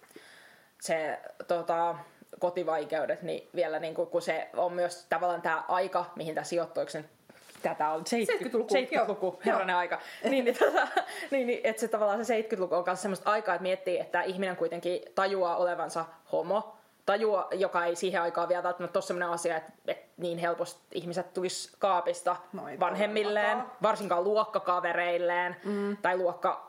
[SPEAKER 2] se tota, kotivaikeudet, niin vielä niin kun, kun se on myös tavallaan tämä aika, mihin tämä sijoittuu, eikö se nyt- tätä on
[SPEAKER 1] 70-luku,
[SPEAKER 2] 70-luku
[SPEAKER 1] joo.
[SPEAKER 2] herranen aika. [LAUGHS] niin, niin, tota, niin, niin, että se tavallaan se 70-luku on myös semmoista aikaa, että miettii, että ihminen kuitenkin tajuaa olevansa homo, tajua, joka ei siihen aikaan vielä välttämättä ole sellainen asia, että, että niin helposti ihmiset tulisi kaapista
[SPEAKER 1] No ei
[SPEAKER 2] vanhemmilleen,
[SPEAKER 1] todellakaan.
[SPEAKER 2] varsinkaan luokkakavereilleen mm. tai luokka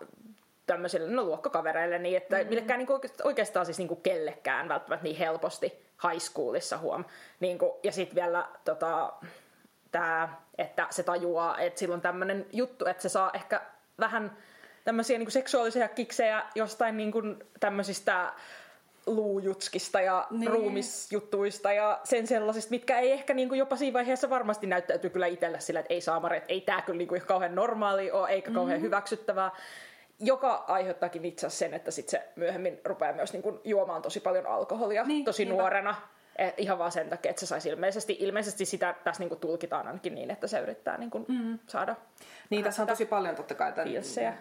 [SPEAKER 2] tämmöisille, no luokkakavereille, niin että mm. millekään niinku oikeastaan, oikeastaan siis niinku kellekään välttämättä niin helposti high schoolissa huom. Niinku, ja sitten vielä tota, tää, että se tajuaa, että sillä on tämmöinen juttu, että se saa ehkä vähän tämmöisiä niinku seksuaalisia kiksejä jostain niinku tämmöisistä luujutskista ja niin.
[SPEAKER 1] Niin.
[SPEAKER 2] ruumisjuttuista ja sen sellaisista, mitkä ei ehkä niinku jopa siinä vaiheessa varmasti näyttäytyy kyllä itselle sillä, että ei saamari, että ei tää kyllä niinku kauhean normaali ole, eikä kauhean mm. hyväksyttävää. Joka aiheuttaakin itse asiassa sen, että sit se myöhemmin rupeaa myös niinku juomaan tosi paljon alkoholia
[SPEAKER 1] Niin,
[SPEAKER 2] tosi
[SPEAKER 1] niinpä.
[SPEAKER 2] nuorena. Eh, ihan vaan sen takia, että se saisi ilmeisesti, ilmeisesti sitä tässä niinku tulkitaan ainakin niin, että se yrittää niinku mm. saada
[SPEAKER 1] Niin, tässä on tosi paljon totta kai tämän,
[SPEAKER 2] Pilsejä.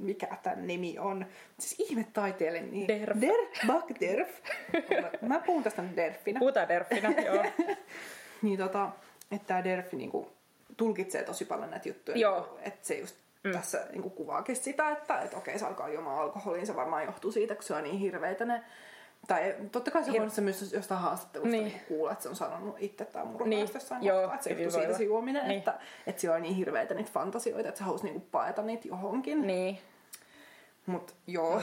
[SPEAKER 1] mikä tämän nimi on. Siis ihme taiteelle. Niin.
[SPEAKER 2] Derf.
[SPEAKER 1] Der, Bak Derf. [LAUGHS] Mä puhun tästä nyt Derfinä.
[SPEAKER 2] Puhutaan derfinä, [LAUGHS] joo.
[SPEAKER 1] Niin tota, että tämä Derfi niinku tulkitsee tosi paljon näitä juttuja.
[SPEAKER 2] Joo.
[SPEAKER 1] Niinku, Että se just mm. tässä niinku kuvaakin sitä, että et okei se alkaa juomaan alkoholiin. Se varmaan johtuu siitä, kun se on niin hirveitä ne tai totta kai se
[SPEAKER 2] Hir-
[SPEAKER 1] on se myös jostain haastattelusta
[SPEAKER 2] Niin.
[SPEAKER 1] niin. kuulla, että se on sanonut itse tai murhaa
[SPEAKER 2] Niin,
[SPEAKER 1] niin. jossain
[SPEAKER 2] joo,
[SPEAKER 1] kohtaa, että se johtuu siitä se juominen,
[SPEAKER 2] Niin.
[SPEAKER 1] niin. että, että sillä on niin hirveitä niitä fantasioita, että se halusi niinku paeta niitä johonkin.
[SPEAKER 2] niin.
[SPEAKER 1] Mut joo,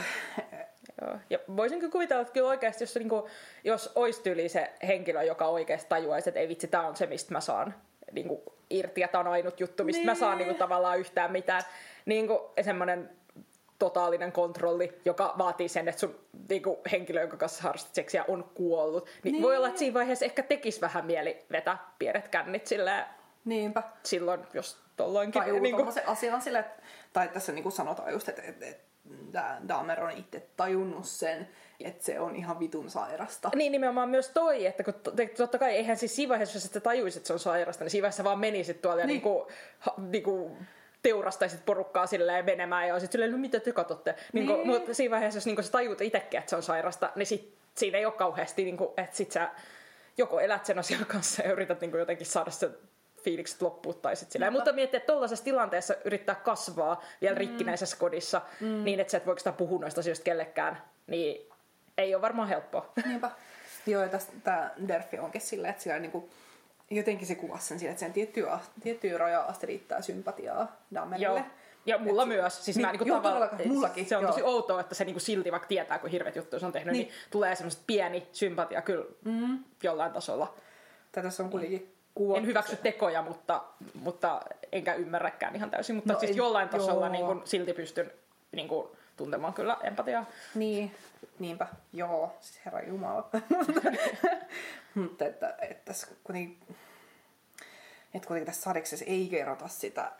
[SPEAKER 2] Joo. Ja voisinko kuvitella, että kyllä oikeasti, jos, niinku, jos olisi tyyli se henkilö, joka oikeasti tajuaisi, että ei vitsi, tämä on se, mistä mä saan niinku, irti, ja tämä on ainut juttu, mistä mä saan
[SPEAKER 1] Niin.
[SPEAKER 2] niinku, tavallaan yhtään mitään. Niinku, semmoinen totaalinen kontrolli, joka vaatii sen, että sun niinku, henkilö, jonka kanssa harrastat seksiä, on kuollut. Niin,
[SPEAKER 1] Niin.
[SPEAKER 2] voi olla, että siinä vaiheessa ehkä tekisi vähän mieli vetää pienet kännit silleen,
[SPEAKER 1] niinpä.
[SPEAKER 2] silloin, jos tolloinkin.
[SPEAKER 1] Tai joku
[SPEAKER 2] niinku-
[SPEAKER 1] tommosen asian sille, että, tai tässä niinku sanotaan just, että, että, että Dahmer on itse tajunnut sen, että se on ihan vitun sairasta.
[SPEAKER 2] Niin nimenomaan myös toi, että kun totta kai eihän siis siinä vaiheessa, jos sä tajuisit, että se on sairasta, niin siinä vaiheessa vaan menisit tuolla ja
[SPEAKER 1] Niin.
[SPEAKER 2] niinku, ha, niinku teurastaisit porukkaa silleen menemään ja olisit silleen, no mitä te katsotte. Niinku,
[SPEAKER 1] Niin.
[SPEAKER 2] Mutta siinä vaiheessa, jos niinku sä tajut itsekin, että se on sairasta, niin sit, siinä ei ole kauheasti, niinku, että sit sä joko elät sen asian kanssa ja yrität niinku jotenkin saada sen fiilikset loppuun tai sit silleen. Mutta miettiä, että tollaisessa tilanteessa yrittää kasvaa vielä
[SPEAKER 1] Mm.
[SPEAKER 2] rikkinäisessä kodissa niin, että sä et voi puhua noista asioista kellekään, niin ei ole varmaan helppoa.
[SPEAKER 1] Niinpä. Joo, ja tämä Derfi onkin silleen, että siellä niinku, jotenkin se kuvasi sen sille, että sen tiettyä, tiettyä rajaa asti riittää sympatiaa Dahmerille.
[SPEAKER 2] Joo. Ja mulla
[SPEAKER 1] Et
[SPEAKER 2] myös. Siis
[SPEAKER 1] niin,
[SPEAKER 2] mä niinku
[SPEAKER 1] joo,
[SPEAKER 2] tavallaan-
[SPEAKER 1] todellakaan, mullakin,
[SPEAKER 2] Se on
[SPEAKER 1] joo.
[SPEAKER 2] tosi outoa, että se niinku silti vaikka tietää, kun hirveät juttuja se on tehnyt, niin,
[SPEAKER 1] Niin.
[SPEAKER 2] niin tulee semmoista pieni sympatia kyllä mm. jollain tasolla.
[SPEAKER 1] Tässä on kuitenkin kuva.
[SPEAKER 2] En hyväksy tekoja, mutta, mutta enkä ymmärräkään ihan täysin. Mutta no
[SPEAKER 1] No
[SPEAKER 2] siis
[SPEAKER 1] en-
[SPEAKER 2] jollain tasolla
[SPEAKER 1] joo.
[SPEAKER 2] niin kun, silti pystyn niin kun, tuntemaan kyllä empatiaa.
[SPEAKER 1] Niin, niinpä, joo, siis herra Jumala. [LAUGHS] Mutta että, että tässä kuitenkin, että kuitenkin tässä sadiksessa ei kerrota sitä,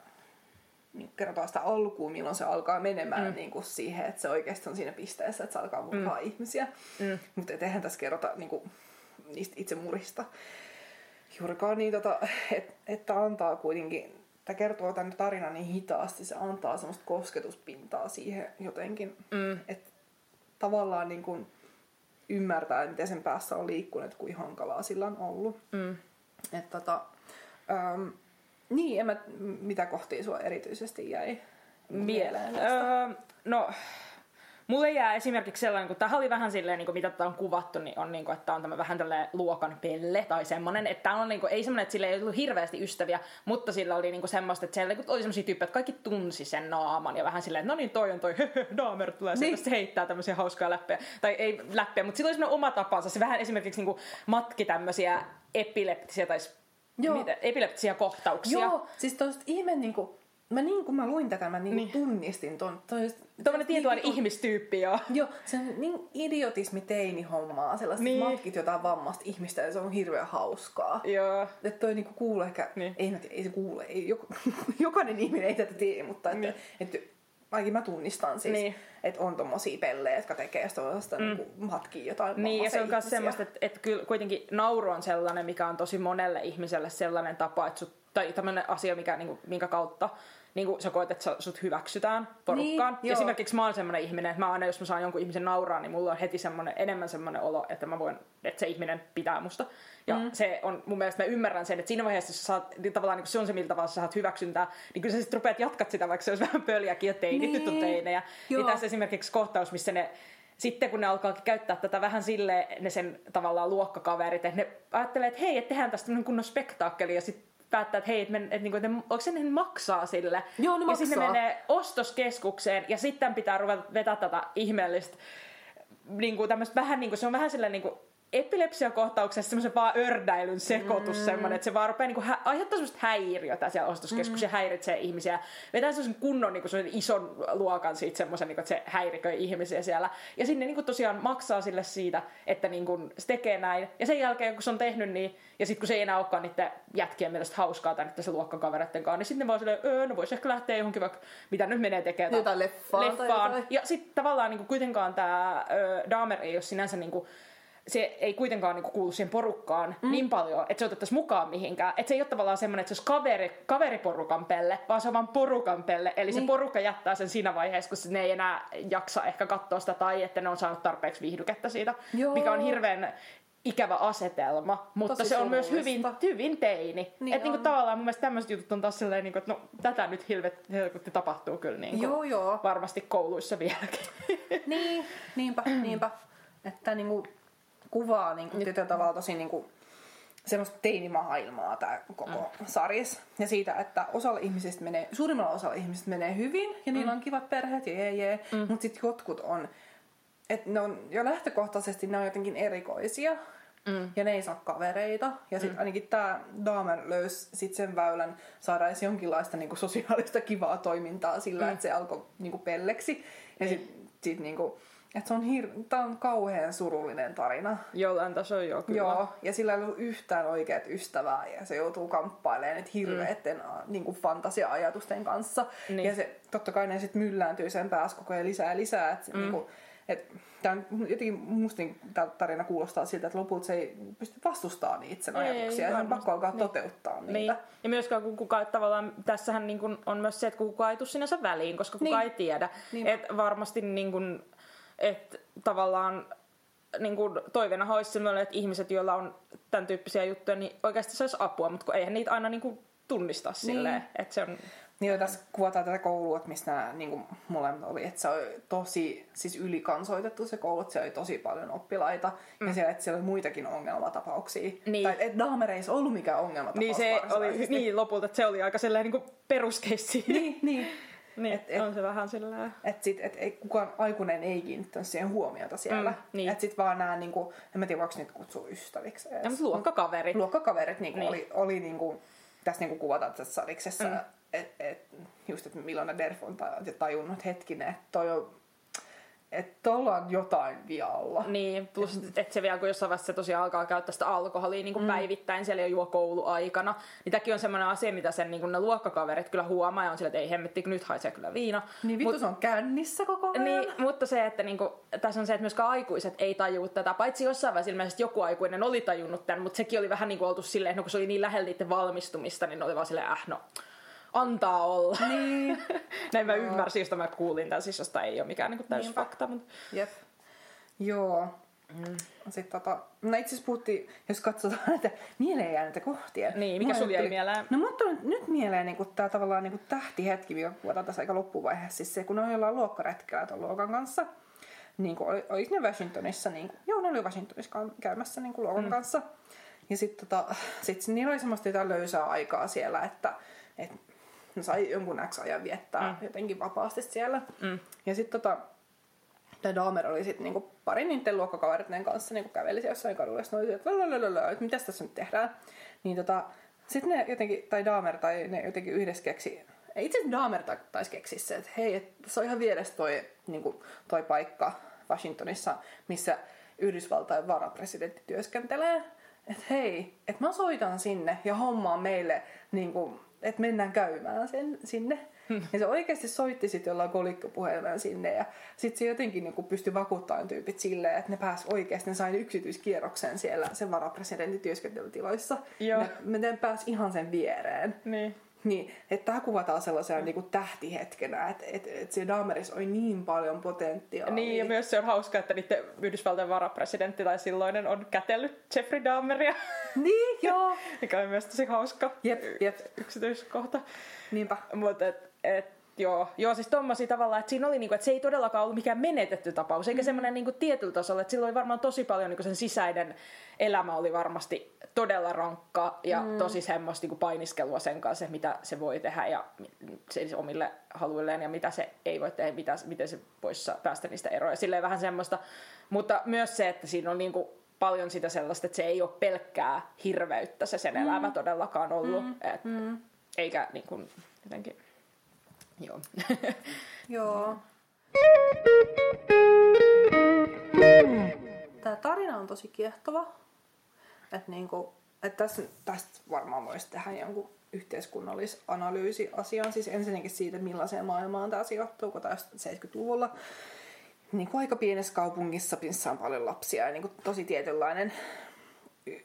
[SPEAKER 1] niin kerrotaan sitä alkuun, milloin se alkaa menemään mm. niin kuin siihen, että se oikeasti on siinä pisteessä, että se alkaa murhaa mm. ihmisiä. Mm. Mutta eihän tässä kerrota niin kuin, niistä itse murista juurikaan niin, tota, että, että antaa kuitenkin, tämä kertoo tämän tarinan niin hitaasti, se antaa semmoista kosketuspintaa siihen jotenkin,
[SPEAKER 2] Mm.
[SPEAKER 1] että tavallaan niin kuin ymmärtää, miten sen päässä on liikkunut, että kuinka hankalaa sillä on ollut.
[SPEAKER 2] Mm.
[SPEAKER 1] Että tota, äm, niin, en mä, mitä kohtia sua erityisesti jäi mieleen?
[SPEAKER 2] Öö, no, mulle jää esimerkiksi sellainen, kun tämä oli vähän silleen, niin kuin mitä tätä on kuvattu, niin on niin kuin, että tämä on tämä vähän tällainen luokan pelle tai semmoinen, että tämä on niin kuin, ei semmoinen, että sillä ei ollut hirveästi ystäviä, mutta sillä oli niin kuin semmoista, että siellä oli semmoisia tyyppejä, että kaikki tunsi sen naaman ja vähän silleen, että no niin, toi on toi, [LAUGHS] Dahmer tulee niin. se heittää tämmöisiä hauskoja läppejä, tai ei läppejä, mutta sillä oli semmoinen oma tapansa, se vähän esimerkiksi niin kuin matki tämmöisiä epileptisiä tai Joo. Mitä, epileptisiä kohtauksia.
[SPEAKER 1] Joo, siis tosta ihme niinku, mä niin kun mä luin tätä, mä niin niin. tunnistin ton.
[SPEAKER 2] Tuommoinen tietynlainen niin, ihmistyyppi, joo.
[SPEAKER 1] Joo, se on niin idiotismi teini hommaa, sellaiset niin. matkit jotain vammasta ihmistä ja se on hirveän hauskaa.
[SPEAKER 2] Joo.
[SPEAKER 1] Että toi niinku kuulee ehkä, niin. ei, ei se kuule, ei, [LAUGHS] jokainen ihminen ei tätä tee, mutta että, niin. että ainakin mä tunnistan siis, niin. että on tommosia pellejä, jotka tekee sellaista mm. niin matkia jotain
[SPEAKER 2] Niin, ja se on myös semmoista, että, että kyllä kuitenkin nauru on sellainen, mikä on tosi monelle ihmiselle sellainen tapa, että sut, tai tämmöinen asia, mikä, niin kuin, minkä kautta niin kuin sä koet, että sut hyväksytään porukkaan. Niin, Esimerkiksi mä oon semmoinen ihminen, että mä aina, jos mä saan jonkun ihmisen nauraa, niin mulla on heti semmoinen, enemmän semmoinen olo, että mä voin, että se ihminen pitää musta. Ja mm. se on mun mielestä, mä ymmärrän sen, että siinä vaiheessa, jos sä saat, niin tavallaan niin se on se, miltä tavalla sä saat hyväksyntää, niin kyllä sä sitten rupeat jatkat sitä, vaikka se olisi [LAUGHS] vähän pöljäkin, ja teinit niin. nyt on teinejä. Niin tässä esimerkiksi kohtaus, missä ne sitten kun ne alkaa käyttää tätä vähän sille ne sen tavallaan luokkakaverit, että ne ajattelee, että hei, että tehdään tästä kunnon spektaakkeli, ja sitten päättää, että hei, että, men, että, niinku, että onko se ne maksaa sille.
[SPEAKER 1] Joo, ne
[SPEAKER 2] ja
[SPEAKER 1] maksaa.
[SPEAKER 2] sitten ne menee ostoskeskukseen ja sitten pitää ruveta vetää tätä ihmeellistä niin kuin vähän niin kuin, se on vähän silleen niin kuin epilepsiakohtauksessa semmoisen vaan ördäilyn sekoitus mm. semmoinen, että se vaan rupeaa niinku hä- aiheuttaa semmoista häiriötä siellä ostoskeskuksessa mm. ja häiritsee ihmisiä. Vetää semmoisen kunnon niinku semmoisen ison luokan siitä semmoisen, niinku, että se häiriköi ihmisiä siellä. Ja sinne niinku tosiaan maksaa sille siitä, että niinku se tekee näin. Ja sen jälkeen, kun se on tehnyt niin, ja sitten kun se ei enää olekaan niiden jätkien mielestä hauskaa tai niiden se luokkakavereiden kanssa, niin sitten ne vaan silleen, öö, no voisi ehkä lähteä johonkin vaikka, mitä nyt menee tekemään.
[SPEAKER 1] Jotain leffaan.
[SPEAKER 2] leffaan. Tai Ja sitten tavallaan niinku kuitenkaan tämä Dahmer ei ole sinänsä niinku, se ei kuitenkaan niinku kuulu siihen porukkaan mm. niin paljon, että se otettaisiin mukaan mihinkään. Että se ei ole tavallaan semmoinen, että se olisi kaveri, kaveriporukan pelle, vaan se on vaan porukan pelle. Eli niin. se porukka jättää sen siinä vaiheessa, kun ne ei enää jaksa ehkä katsoa sitä tai että ne on saanut tarpeeksi viihdykettä siitä. Joo. Mikä on hirveän ikävä asetelma, mutta Tosi se on myös hyvin, hyvin teini. Niin että niinku tavallaan mun mielestä tämmöiset jutut on taas silleen, niinku, että no tätä nyt hilvet, helkutti tapahtuu kyllä niinku,
[SPEAKER 1] joo, joo.
[SPEAKER 2] varmasti kouluissa vieläkin.
[SPEAKER 1] niin, niinpä, niinpä. Että niinku, kuvaa niin kuin, tietyllä tavalla tosi niin kuin, semmoista teinimaailmaa tämä koko mm. sarjas. Ja siitä, että osalla ihmisistä menee, suurimmalla osalla ihmisistä menee hyvin ja niillä mm. on kivat perheet ja jee, jee. Mm. Mutta sitten jotkut on, että ne on jo lähtökohtaisesti ne on jotenkin erikoisia. Mm. Ja ne ei saa kavereita. Ja sitten mm. ainakin tämä Dahmer löysi sit sen väylän saada edes jonkinlaista niinku sosiaalista kivaa toimintaa sillä, mm. että se alkoi niinku pelleksi. Ja sitten sit, niinku, et se on, hir- Tää on kauhean surullinen tarina.
[SPEAKER 2] Jollain tasolla joo, kyllä.
[SPEAKER 1] Joo, ja sillä ei ollut yhtään oikeat ystävää ja se joutuu kamppailemaan nyt hirveitten mm. niin kuin fantasia-ajatusten kanssa. Niin. Ja se, totta kai ne sitten myllääntyy sen päässä koko ajan lisää ja lisää. Et, mm. niin kuin, et, tää on, jotenkin musta niin, tämä tarina kuulostaa siltä, että lopulta se ei pysty vastustamaan niitä sen ajatuksia. Ei, ja on pakko alkaa niin. toteuttaa niitä. Niin.
[SPEAKER 2] Ja myöskään kun kukaan, tavallaan tässähän niin kun on myös se, että kukaan ei tule sinänsä väliin, koska kukaan niin. ei tiedä. Niin. Että varmasti niin kun, että tavallaan niin kuin toiveena olisi sellainen, että ihmiset, joilla on tämän tyyppisiä juttuja, niin oikeasti saisi apua, mutta kun eihän niitä aina niin kuin tunnista niin. silleen, että se on...
[SPEAKER 1] Niin tässä kuvataan tätä koulua, että mistä nämä niin kuin molemmat oli, että se oli tosi siis ylikansoitettu se koulu, että siellä oli tosi paljon oppilaita mm. ja siellä, että siellä oli muitakin ongelmatapauksia. Niin. Tai että Dahmer ei ollut mikään ongelmatapaus
[SPEAKER 2] Niin se oli, niin lopulta, että se oli aika sellainen niin peruskeissi.
[SPEAKER 1] Niin, niin. [LAUGHS]
[SPEAKER 2] Niin, et, et, on se vähän sillä
[SPEAKER 1] Että sit, et, et kukaan aikuinen ei kiinnittänyt siihen huomiota siellä. Mm, niin. Että sit vaan nämä, niinku, en mä tiedä voiko niitä kutsua ystäviksi.
[SPEAKER 2] Ja, mutta luokkakaverit.
[SPEAKER 1] Luokkakaverit niinku, niin. oli, oli niinku, tässä niinku kuvataan tässä sariksessa, mm. että et, just, että Milona Derf on tajunnut hetkinen, että toi on että ollaan jotain vialla.
[SPEAKER 2] Niin, plus että se vielä kun jossain vaiheessa se tosiaan alkaa käyttää sitä alkoholia niin kuin mm. päivittäin siellä jo juo kouluaikana, niin tämäkin on semmoinen asia, mitä sen niin kuin ne luokkakaverit kyllä huomaa ja on sille, että ei hemmetti, nyt haisee kyllä viina.
[SPEAKER 1] Niin vittu Mut, se on kännissä koko ajan.
[SPEAKER 2] Niin, mutta se, että niin kuin, tässä on se, että myöskään aikuiset ei tajua tätä, paitsi jossain vaiheessa ilmeisesti joku aikuinen oli tajunnut tämän, mutta sekin oli vähän niin kuin oltu silleen, että no, kun se oli niin lähellä niiden valmistumista, niin oli vaan silleen, äh no, antaa olla.
[SPEAKER 1] Niin. [LAUGHS]
[SPEAKER 2] Näin mä ymmärsin, josta mä kuulin tämän, siis josta ei ole mikään niin täys fakta. Mutta...
[SPEAKER 1] Jep. Joo. Mm. Sitten tota, no itse asiassa puhuttiin, jos katsotaan näitä mieleen jääneitä kohtia.
[SPEAKER 2] Niin, mikä sulla jäi mieleen?
[SPEAKER 1] No mutta nyt mieleen niin tämä tavallaan niin tähtihetki, mikä kuvataan tässä aika loppuvaiheessa. Siis se, kun on jollain luokkaretkellä tuon luokan kanssa. niin kuin, oli, oliko ne Washingtonissa, niin kuin, joo ne oli Washingtonissa käymässä niin kuin Logan mm. kanssa. Ja sitten tota, sit niillä oli semmoista jotain löysää aikaa siellä, että et ne sai jonkun X ajan viettää mm. jotenkin vapaasti siellä.
[SPEAKER 2] Mm.
[SPEAKER 1] Ja sitten tota, tämä Dahmer oli sitten niinku parin niiden luokkakaveritten kanssa niinku käveli jossain kadulla, ja oli, että, että mitä tässä nyt tehdään. Niin tota, sitten ne jotenkin, tai Dahmer tai ne jotenkin yhdessä keksi, itse asiassa Dahmer taisi keksiä se, että hei, että se on ihan vieressä toi, niinku, toi paikka Washingtonissa, missä Yhdysvaltain varapresidentti työskentelee. Että hei, että mä soitan sinne ja hommaan meille, niinku, että mennään käymään sen, sinne. Hmm. Ja se oikeasti soitti sitten jollain kolikkopuhelimella sinne ja sitten se jotenkin niin pystyi vakuuttamaan tyypit silleen, että ne pääsi oikeasti, ne sai yksityiskierroksen siellä sen varapresidentin työskentelytiloissa.
[SPEAKER 2] Joo.
[SPEAKER 1] Ne, ne pääsi ihan sen viereen.
[SPEAKER 2] Niin.
[SPEAKER 1] Niin, että tämä kuvataan sellaisena niin kuin tähtihetkenä, että että että se Dahmerissa oli niin paljon potentiaalia.
[SPEAKER 2] Niin, ja myös se on hauska, että niiden Yhdysvaltain varapresidentti tai silloinen on kätellyt Jeffrey Dahmeria.
[SPEAKER 1] Niin, [LAUGHS] joo.
[SPEAKER 2] Mikä on myös tosi hauska
[SPEAKER 1] Jep, jep.
[SPEAKER 2] yksityiskohta.
[SPEAKER 1] Niinpä.
[SPEAKER 2] Mutta et, et, joo, joo, siis tommosia tavallaan, että siinä oli niinku, että se ei todellakaan ollut mikään menetetty tapaus, eikä mm. semmoinen niinku tietyllä tasolla, että sillä oli varmaan tosi paljon niinku sen sisäinen elämä oli varmasti todella rankka ja mm. tosi semmoista niinku painiskelua sen kanssa, mitä se voi tehdä ja siis omille haluilleen ja mitä se ei voi tehdä, mitä, miten se voisi päästä niistä eroja. Silleen vähän semmoista, mutta myös se, että siinä on niinku paljon sitä sellaista, että se ei ole pelkkää hirveyttä se sen mm. elämä todellakaan ollut. Mm. Et, mm. Eikä niin kuin, jotenkin, joo. [LAUGHS]
[SPEAKER 1] joo. Tämä tarina on tosi kiehtova. Että niinku, et tässä, tästä varmaan voisi tehdä jonkun yhteiskunnallisanalyysi asiaan. Siis ensinnäkin siitä, millaiseen maailmaan tämä sijoittuu, kun tämä 70-luvulla niin aika pienessä kaupungissa, missä on paljon lapsia ja niin kuin tosi tietynlainen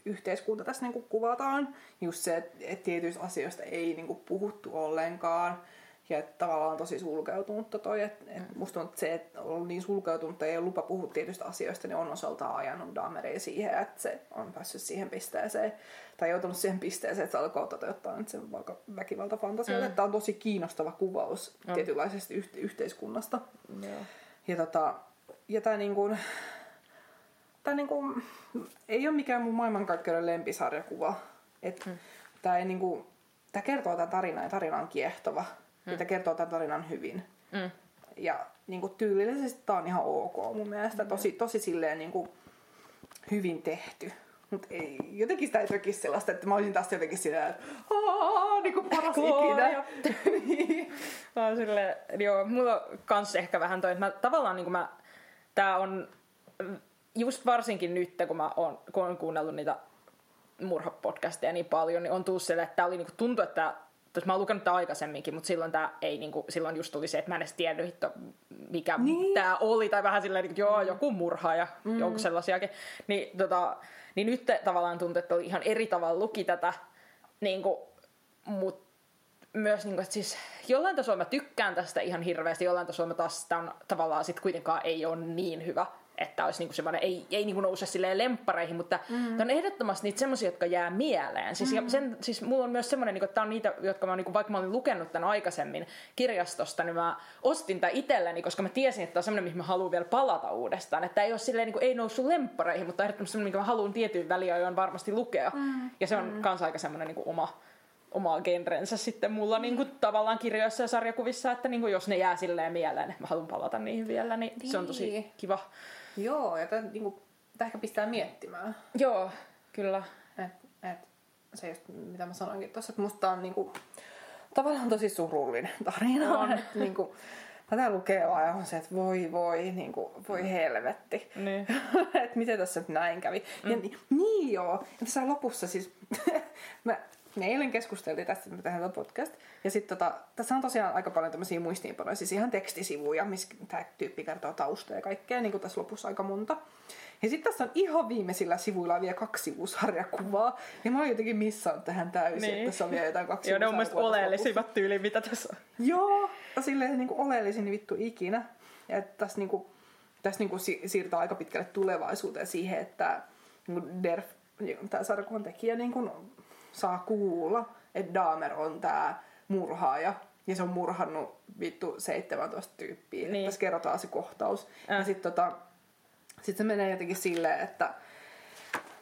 [SPEAKER 1] yhteiskunta tässä niin kuin kuvataan. Just se, että tietyistä asioista ei niin kuin puhuttu ollenkaan. Ja että tavallaan on tosi sulkeutunutta toi, että, että musta on että se, että on niin sulkeutunut ja ei ole lupa puhua tietyistä asioista, niin on osaltaan ajanut Dahmeria siihen, että se on päässyt siihen pisteeseen, tai joutunut siihen pisteeseen, että se alkaa toteuttaa nyt sen vaikka väkivaltafantasioita. Mm. Tämä on tosi kiinnostava kuvaus mm. tietynlaisesta yh- yhteiskunnasta.
[SPEAKER 2] joo.
[SPEAKER 1] Ja, tota, ja tämä niinku, tää niinku, ei ole mikään mun maailmankaikkeuden lempisarjakuva. Et hmm. Tämä niinku, tää kertoo tämän tarinan ja tarina on kiehtova. Ja tämä kertoo tämän tarinan hyvin.
[SPEAKER 2] Mm.
[SPEAKER 1] Ja niinku, tyylillisesti tämä on ihan ok mun mielestä. Tosi, tosi silleen niinku, hyvin tehty. Mutta ei, jotenkin sitä ei tekisi sellaista, että mä olisin tästä jotenkin silleen, että niin kuin paras ikinä. [LAUGHS]
[SPEAKER 2] niin. Mä sille, joo, mulla on kans ehkä vähän toi, että mä tavallaan niin kuin mä, tää on just varsinkin nyt, kun mä oon, kun oon kuunnellut niitä murhapodcasteja niin paljon, niin on tullut sille, että tää oli niinku, tuntuu, että Tos mä oon lukenut tämän aikaisemminkin, mutta silloin tää ei niinku, silloin just tuli se, että mä en edes tiennyt, että mikä niin. tää oli, tai vähän silleen, että joo, joku murha ja mm. joku sellaisiakin. Niin, tota, niin nyt tavallaan tuntuu, että oli ihan eri tavalla luki tätä, niinku, mutta myös, niin kuin, että siis jollain tasolla mä tykkään tästä ihan hirveästi, jollain tasolla mä taas sitä on, tavallaan sit kuitenkaan ei ole niin hyvä, että olisi niinku semmoinen, ei, ei niinku nouse silleen lemppareihin, mutta mm. on ehdottomasti niitä semmoisia, jotka jää mieleen. Siis, mm. sen, siis mulla on myös semmoinen, niinku, että tämä on niitä, jotka mä, niinku, vaikka mä olin lukenut tämän aikaisemmin kirjastosta, niin mä ostin tämän itselleni, koska mä tiesin, että tämä on semmoinen, mihin mä haluan vielä palata uudestaan. Että ei ole silleen, niinku, ei noussut lemppareihin, mutta ehdottomasti semmoinen, minkä mä haluan tietyin väliajoin varmasti lukea. Mm. Ja se on mm. kans aika semmoinen niinku, oma, omaa genrensä sitten mulla niin kuin, tavallaan kirjoissa ja sarjakuvissa, että niin kuin, jos ne jää silleen mieleen, että mä haluan palata niihin vielä, niin, niin. se on tosi niin. kiva.
[SPEAKER 1] Joo, ja tämä niin ehkä pistää miettimään.
[SPEAKER 2] Joo, kyllä.
[SPEAKER 1] Et, et, se just, mitä mä sanoinkin tuossa, että musta on niin kuin, tavallaan tosi surullinen tarina. On. [LAUGHS] että, niin kuin, tätä lukee vaan on se, että voi voi, niin kuin, voi helvetti.
[SPEAKER 2] Niin. [LAUGHS]
[SPEAKER 1] että miten tässä nyt näin kävi. Mm. Ja, niin joo, ja tässä lopussa siis, [LAUGHS] mä me eilen keskusteltiin tästä, että me tehdään podcast. Ja sitten tota, tässä on tosiaan aika paljon tämmöisiä muistiinpanoja, siis ihan tekstisivuja, missä tämä tyyppi kertoo taustaa ja kaikkea, niin kuin tässä lopussa aika monta. Ja sitten tässä on ihan viimeisillä sivuilla vielä kaksi sivusarjakuvaa. Ja mä oon jotenkin missannut tähän täysin, niin. että tässä on vielä jotain kaksi
[SPEAKER 2] Joo, ne on mielestäni oleellisimmat tyyli, mitä tässä on.
[SPEAKER 1] Joo, silleen niin kuin oleellisin vittu ikinä. Ja tässä, niin kuin, tässä niin kuin siirtää aika pitkälle tulevaisuuteen siihen, että niin kuin Derf, tämä sarjakuvan tekijä, niin kuin saa kuulla, että Dahmer on tämä murhaaja, ja se on murhannut vittu 17 tyyppiä.
[SPEAKER 2] Niin.
[SPEAKER 1] Tässä kerrotaan se kohtaus.
[SPEAKER 2] Äh.
[SPEAKER 1] Ja sitten tota, sit se menee jotenkin silleen, että...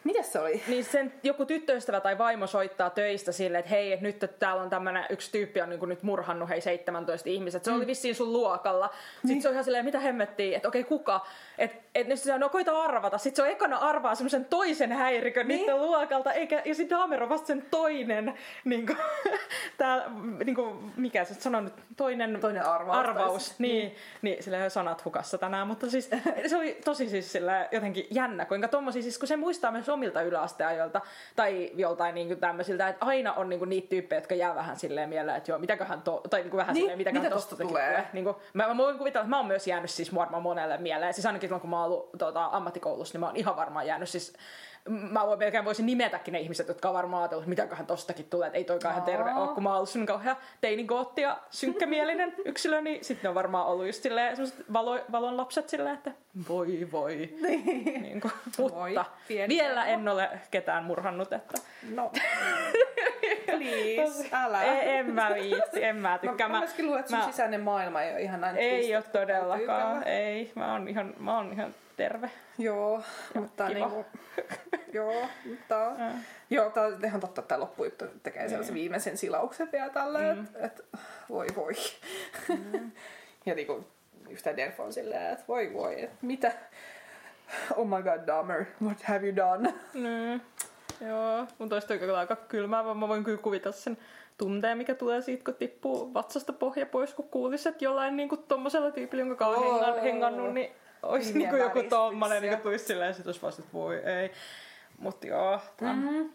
[SPEAKER 1] Mitäs se oli?
[SPEAKER 2] Niin sen joku tyttöystävä tai vaimo soittaa töistä silleen, että hei, että nyt että täällä on tämmönen, yksi tyyppi on niin nyt murhannut hei 17 ihmiset. Se mm. oli vissiin sun luokalla. Sitten
[SPEAKER 1] Niin.
[SPEAKER 2] se on ihan silleen, mitä hemmettiä, että okei kuka? Että et nyt se on, no koita arvata. Sitten se on ekana arvaa semmoisen toisen häirikön niin. Niiden luokalta, eikä, ja sitten Dahmer on vasta sen toinen, niin kuin, [LAUGHS] tää, niin kuin, mikä se sanoo nyt, toinen,
[SPEAKER 1] Toinen arvaus,
[SPEAKER 2] arvaus niin, niin, niin sillä sanat hukassa tänään, mutta siis se oli tosi siis sillä jotenkin jännä, kuinka tommosia, siis kun se muistaa myös omilta yläasteajoilta tai joltain niin tämmöisiltä, että aina on niin niitä tyyppejä, jotka jää vähän silleen mieleen, että joo, mitäköhän to, tai niin kuin vähän
[SPEAKER 1] Niin,
[SPEAKER 2] silleen, mitäköhän
[SPEAKER 1] mitä
[SPEAKER 2] tosta
[SPEAKER 1] tosta
[SPEAKER 2] tulee.
[SPEAKER 1] tulee?
[SPEAKER 2] Niin kuin, mä, mä voin kuvitella, että mä oon myös jäänyt siis varmaan monelle mieleen, siis ainakin silloin kun mä oon ollut tota, ammattikoulussa, niin mä oon ihan varmaan jäänyt siis Mä voin, melkein voisin nimetäkin ne ihmiset, jotka on varmaan ajatellut, että mitäköhän tostakin tulee, että ei toikaan ihan terve ole, kun mä oon ollut semmonen kauhean teinigootti ja synkkämielinen [LAUGHS] yksilö, niin sitten ne on varmaan ollut just silleen valo, valon lapset silleen, että voi voi. niin kuin, mutta
[SPEAKER 1] Voi,
[SPEAKER 2] vielä en ole ketään murhannut, että
[SPEAKER 1] No. [LAUGHS] Please, älä.
[SPEAKER 2] en, en mä viitti, en mä tykkää.
[SPEAKER 1] Mä, mä myöskin luulen, että sun
[SPEAKER 2] mä-
[SPEAKER 1] sisäinen maailma ei ole ihan näin
[SPEAKER 2] ei ole todellakaan, ei. Mä oon ihan, mä oon ihan terve.
[SPEAKER 1] Joo, mutta
[SPEAKER 2] kiva.
[SPEAKER 1] niinku, [LAUGHS] joo, mutta joo, tää on ihan totta, että tämä loppujuttu tekee sellaisen viimeisen silauksen vielä tällä, mm. että et, voi voi. Mm. [LAUGHS] ja niinku, just tää Delf on silleen, että voi voi, että mitä, oh my god, Dahmer, what have you done?
[SPEAKER 2] Mm. Joo, mun toista kyllä aika kylmää, vaan mä voin kyllä kuvitella sen tunteen, mikä tulee siitä, kun tippuu vatsasta pohja pois, kun kuulisi, että jollain niinku tommosella tyypillä, jonka kanssa hengan, hengannut, niin olisi
[SPEAKER 1] Hengien
[SPEAKER 2] niinku joku tommonen, niin tulisi silleen, sit olisi vasta, että voi ei. Mut joo,
[SPEAKER 1] Mm-hmm.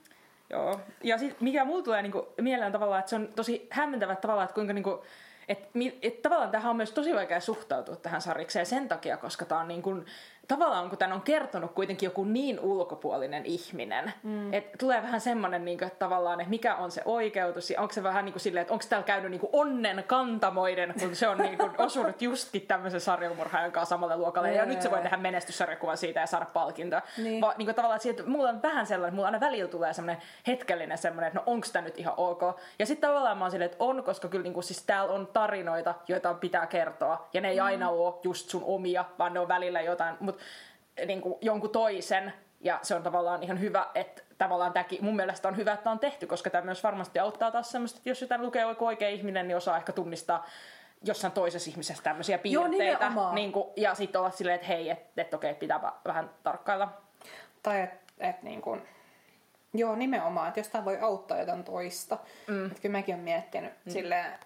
[SPEAKER 2] joo. Ja sit, mikä mulla tulee niinku mieleen tavallaan, että se on tosi hämmentävä tavallaan, että kuinka niinku, et, et tavallaan tähän on myös tosi vaikea suhtautua tähän sarjikseen sen takia, koska tää on niin kuin, tavallaan kun tän on kertonut kuitenkin joku niin ulkopuolinen ihminen, mm. että tulee vähän semmoinen, niin kuin, että tavallaan, että mikä on se oikeutus, ja onko se vähän niin kuin silleen, että onko täällä käynyt niin kuin onnen kantamoiden, kun se on niin kuin [LAUGHS] osunut justkin tämmöisen sarjamurhaajan kanssa samalle luokalle, ja nyt se voi tehdä menestyssarjakuvan siitä ja saada palkintoa.
[SPEAKER 1] Niin.
[SPEAKER 2] Va, niin kuin tavallaan, että mulla on vähän sellainen, mulla aina välillä tulee semmoinen hetkellinen semmoinen, että no onko tämä nyt ihan ok. Ja sitten tavallaan mä oon silleen, että on, koska kyllä niin kuin, siis täällä on tarinoita, joita pitää kertoa, ja ne ei aina ole just sun omia, vaan ne on välillä jotain, mutta niin kuin jonkun toisen, ja se on tavallaan ihan hyvä, että tavallaan tämäkin mun mielestä on hyvä, että on tehty, koska tämä myös varmasti auttaa taas semmoista, että jos jotain lukee joku oikea ihminen, niin osaa ehkä tunnistaa jossain toisessa ihmisessä tämmöisiä
[SPEAKER 1] Joo,
[SPEAKER 2] piirteitä.
[SPEAKER 1] nimenomaan.
[SPEAKER 2] niin kuin, ja sitten olla silleen, että hei, että et, okei, pitää vähän tarkkailla.
[SPEAKER 1] Tai että et niin kuin, joo nimenomaan, että jos tää voi auttaa jotain toista. Mm. Että kyllä mäkin olen miettinyt mm. silleen,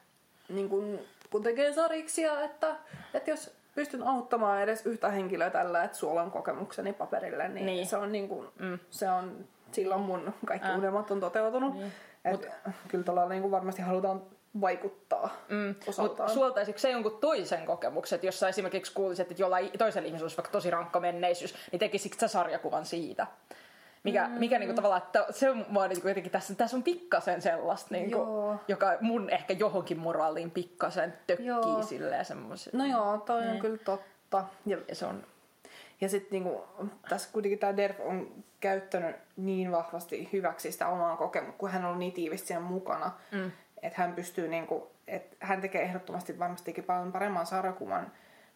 [SPEAKER 1] niin kuin, kun tekee sariksia, että, että jos pystyn auttamaan edes yhtä henkilöä tällä, että sulla on kokemukseni paperille, niin,
[SPEAKER 2] Niin.
[SPEAKER 1] se on niin kuin, mm. se on, silloin mun kaikki
[SPEAKER 2] Äh.
[SPEAKER 1] unelmat on toteutunut.
[SPEAKER 2] Niin.
[SPEAKER 1] Et, Kyllä tuolla niin kuin varmasti halutaan vaikuttaa mm. Osaltaan.
[SPEAKER 2] suoltaisiko se jonkun toisen kokemuksen, että jos sä esimerkiksi kuulisit, että jollain toisella ihmisellä olisi vaikka tosi rankka menneisyys, niin tekisikö sä sarjakuvan siitä? Mikä, mm. mikä niinku tavallaan, että se on mua niinku jotenkin tässä, tässä on pikkasen sellaista, niinku,
[SPEAKER 1] Joo.
[SPEAKER 2] joka mun ehkä johonkin moraaliin pikkasen tökkii
[SPEAKER 1] Joo.
[SPEAKER 2] silleen semmoisen.
[SPEAKER 1] No joo, toi on
[SPEAKER 2] Niin.
[SPEAKER 1] kyllä totta. Ja
[SPEAKER 2] Ja se on,
[SPEAKER 1] Ja sitten niinku, tässä kuitenkin tämä Derf on käyttänyt niin vahvasti hyväksi sitä omaa kokemusta, kun hän on niin tiivisti siinä mukana, mm. että hän pystyy, niinku, että hän tekee ehdottomasti varmastikin paljon paremman sarjakuvan,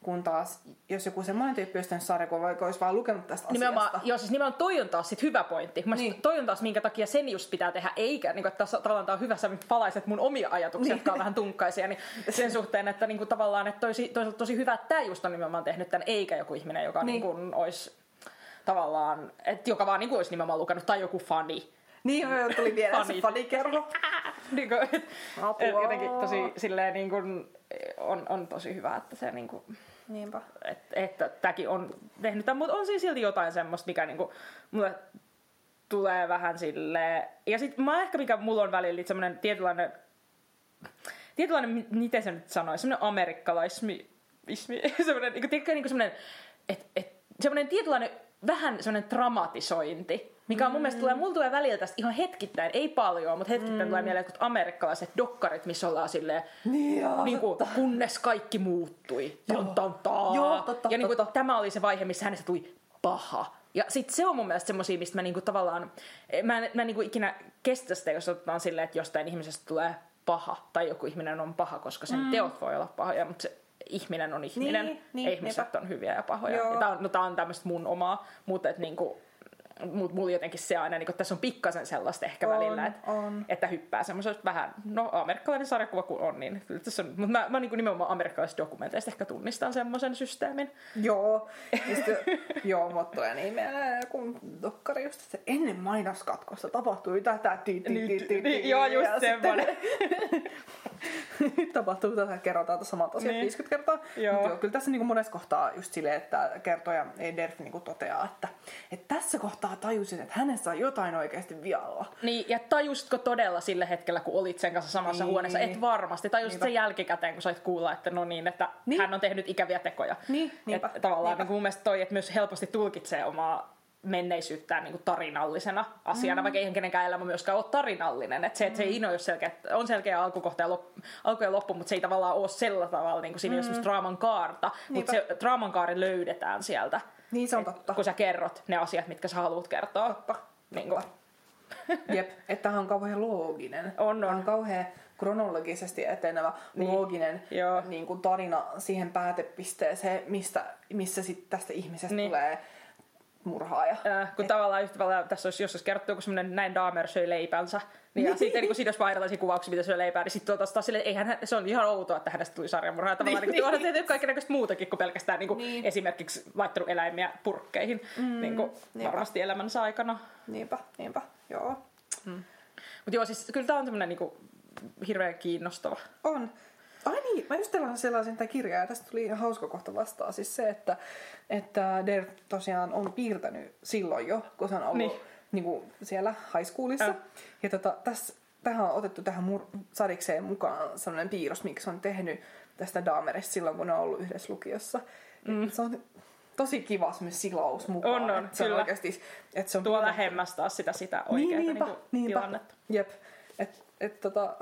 [SPEAKER 1] kun taas, jos joku semmoinen tyyppi olisi tehnyt sarjakuvan, vaikka olisi vaan lukenut tästä
[SPEAKER 2] nimenomaan,
[SPEAKER 1] asiasta.
[SPEAKER 2] joo, siis nimenomaan toi on taas sit hyvä pointti. Mä niin. Toi on taas minkä takia sen just pitää tehdä, eikä, niin kuin, että tässä tavallaan tää on hyvä, sä palaiset mun omia ajatuksia, niin. jotka on vähän tunkkaisia, niin sen suhteen, että niin kuin, tavallaan, että toisi, toisaalta tosi hyvä, että tämä just on nimenomaan tehnyt tämän, eikä joku ihminen, joka niin.
[SPEAKER 1] Niin.
[SPEAKER 2] Kuin, olisi tavallaan, että joka vaan niin kuin, olisi nimenomaan lukenut, tai joku fani.
[SPEAKER 1] Niin, joo, tuli vielä se fanikerho. [LAUGHS]
[SPEAKER 2] niin kuin, et,
[SPEAKER 1] Apua.
[SPEAKER 2] et, jotenkin tosi silleen niin kuin, on, on tosi hyvä, että se niin kuin,
[SPEAKER 1] Niinpä.
[SPEAKER 2] että, että tämäkin on tehnyt tämän, mutta on siinä silti jotain semmoista, mikä niinku, mulle tulee vähän sille Ja sit mä ehkä, mikä mulla on välillä semmoinen tietynlainen, tietynlainen, mi- miten se nyt sanoisi, semmoinen amerikkalaismi, ismi, [LAUGHS] semmoinen, niinku, tiedätkö, niinku semmoinen, että et, semmoinen tietynlainen vähän semmoinen dramatisointi, mikä on mun mielestä tulee, mulla tulee välillä tästä ihan hetkittäin, ei paljon, mutta hetkittäin mm. tulee mieleen jotkut amerikkalaiset dokkarit, missä ollaan silleen,
[SPEAKER 1] Niin joo,
[SPEAKER 2] niin kuin, kunnes kaikki muuttui.
[SPEAKER 1] Joo.
[SPEAKER 2] Tan, tan, tan.
[SPEAKER 1] Joo, totta,
[SPEAKER 2] ja niin kuin,
[SPEAKER 1] totta.
[SPEAKER 2] tämä oli se vaihe, missä hänestä tuli paha. Ja sit se on mun mielestä semmosia, mistä mä niinku tavallaan, mä en, mä en niinku ikinä kestä sitä, jos otetaan silleen, että jostain ihmisestä tulee paha tai joku ihminen on paha, koska sen mm. teot voi olla pahoja, mutta se ihminen on ihminen.
[SPEAKER 1] Niin, niin,
[SPEAKER 2] ihmiset on hyviä ja pahoja.
[SPEAKER 1] Joo.
[SPEAKER 2] Ja tää on, no, tää on tämmöistä mun omaa, mutta et niinku, mut mulla jotenkin se aina, niin tässä on pikkasen sellaista ehkä
[SPEAKER 1] On,
[SPEAKER 2] välillä, että,
[SPEAKER 1] on.
[SPEAKER 2] että hyppää semmoisesta vähän, no amerikkalainen sarjakuva kun on, niin kyllä tässä on, mutta mä, mä niin nimenomaan amerikkalaisista dokumenteista ehkä tunnistan semmoisen systeemin.
[SPEAKER 1] Joo, [LAUGHS] sitten, joo, mutta tulee niin mieleen joku dokkari just, että ennen mainoskatkosta tapahtui tätä, ti, ti, ti, ti, ti,
[SPEAKER 2] Niin, joo, just semmoinen. [LAUGHS]
[SPEAKER 1] nyt tapahtuu tätä, kerrotaan tässä samat asiat
[SPEAKER 2] Niin.
[SPEAKER 1] 50 kertaa.
[SPEAKER 2] Joo.
[SPEAKER 1] Mutta joo, kyllä tässä niinku monessa kohtaa just silleen, että kertoja Derf niinku toteaa, että, että tässä kohtaa tajusin, että hänessä on jotain oikeasti vialla.
[SPEAKER 2] Niin, ja tajusitko todella sillä hetkellä, kun olit sen kanssa samassa
[SPEAKER 1] Niin.
[SPEAKER 2] huoneessa? Et varmasti. Tajusit
[SPEAKER 1] Niinpä.
[SPEAKER 2] sen jälkikäteen, kun sait kuulla, että no niin, että
[SPEAKER 1] Niin.
[SPEAKER 2] hän on tehnyt ikäviä tekoja.
[SPEAKER 1] Niin, niinpä,
[SPEAKER 2] Et tavallaan
[SPEAKER 1] niinpä.
[SPEAKER 2] Niin mun mielestä toi, että myös helposti tulkitsee omaa menneisyyttään niin kuin tarinallisena asiana, mm. vaikka eihän kenenkään elämä myöskään ole tarinallinen. Et se, että se ei ole selkeä, on selkeä alkukohta ja loppu, alku ja loppu, mutta se ei tavallaan ole sillä tavalla, niin kuin siinä mm. ei ole draaman kaarta, mutta se draaman kaari löydetään sieltä,
[SPEAKER 1] Niin se on totta.
[SPEAKER 2] kun sä kerrot ne asiat, mitkä sä haluat kertoa.
[SPEAKER 1] Totta.
[SPEAKER 2] Niin kuin, [LAUGHS]
[SPEAKER 1] Jep, että tämä on kauhean looginen.
[SPEAKER 2] On, on.
[SPEAKER 1] on kauhean kronologisesti etenevä
[SPEAKER 2] Niin.
[SPEAKER 1] looginen
[SPEAKER 2] Joo.
[SPEAKER 1] niin kuin tarina siihen päätepisteeseen, mistä, missä sit tästä ihmisestä
[SPEAKER 2] Niin.
[SPEAKER 1] tulee murhaaja.
[SPEAKER 2] Äh, kun tavallaan yhtä tavalla tässä olisi jossain kerrottu joku semmoinen näin Dahmer söi leipänsä. Niin, ja sitten niin siinä olisi vaan erilaisia kuvauksia, mitä syö leipää, niin sitten tuota taas että eihän hän, se on ihan outoa, että hänestä tuli sarjamurhaaja. Tavallaan niin, niin, tuoda tehty kaikenlaista muutakin kuin pelkästään niin kuin
[SPEAKER 1] Niin.
[SPEAKER 2] esimerkiksi laittanut eläimiä purkkeihin mm, niin kuin
[SPEAKER 1] niinpä.
[SPEAKER 2] varmasti elämänsä aikana.
[SPEAKER 1] Niinpä, niinpä, joo.
[SPEAKER 2] Mutta joo, siis kyllä tämä on semmoinen niin kuin, hirveän kiinnostava.
[SPEAKER 1] On. Ai niin, mä just sellaisen sellaisen tätä kirjaa ja tästä tuli ihan hauska kohta vastaan. Siis se, että, että Der tosiaan on piirtänyt silloin jo, kun se on ollut
[SPEAKER 2] Niin.
[SPEAKER 1] niin. Niin kuin siellä high schoolissa.
[SPEAKER 2] Äh.
[SPEAKER 1] Ja tota, tässä, tähän on otettu tähän mur- sadikseen mukaan sellainen piirros, miksi se on tehnyt tästä Dahmerista silloin, kun ne on ollut yhdessä lukiossa. Mm. Se on tosi kiva semmoinen silaus mukaan.
[SPEAKER 2] On, on,
[SPEAKER 1] että se on
[SPEAKER 2] kyllä.
[SPEAKER 1] oikeasti, että se on
[SPEAKER 2] Tuo
[SPEAKER 1] piirretty-
[SPEAKER 2] lähemmäs taas sitä, sitä
[SPEAKER 1] niin,
[SPEAKER 2] oikeaa
[SPEAKER 1] niinpä,
[SPEAKER 2] niin
[SPEAKER 1] niinpä.
[SPEAKER 2] tilannetta.
[SPEAKER 1] Jep. Et, et, tota,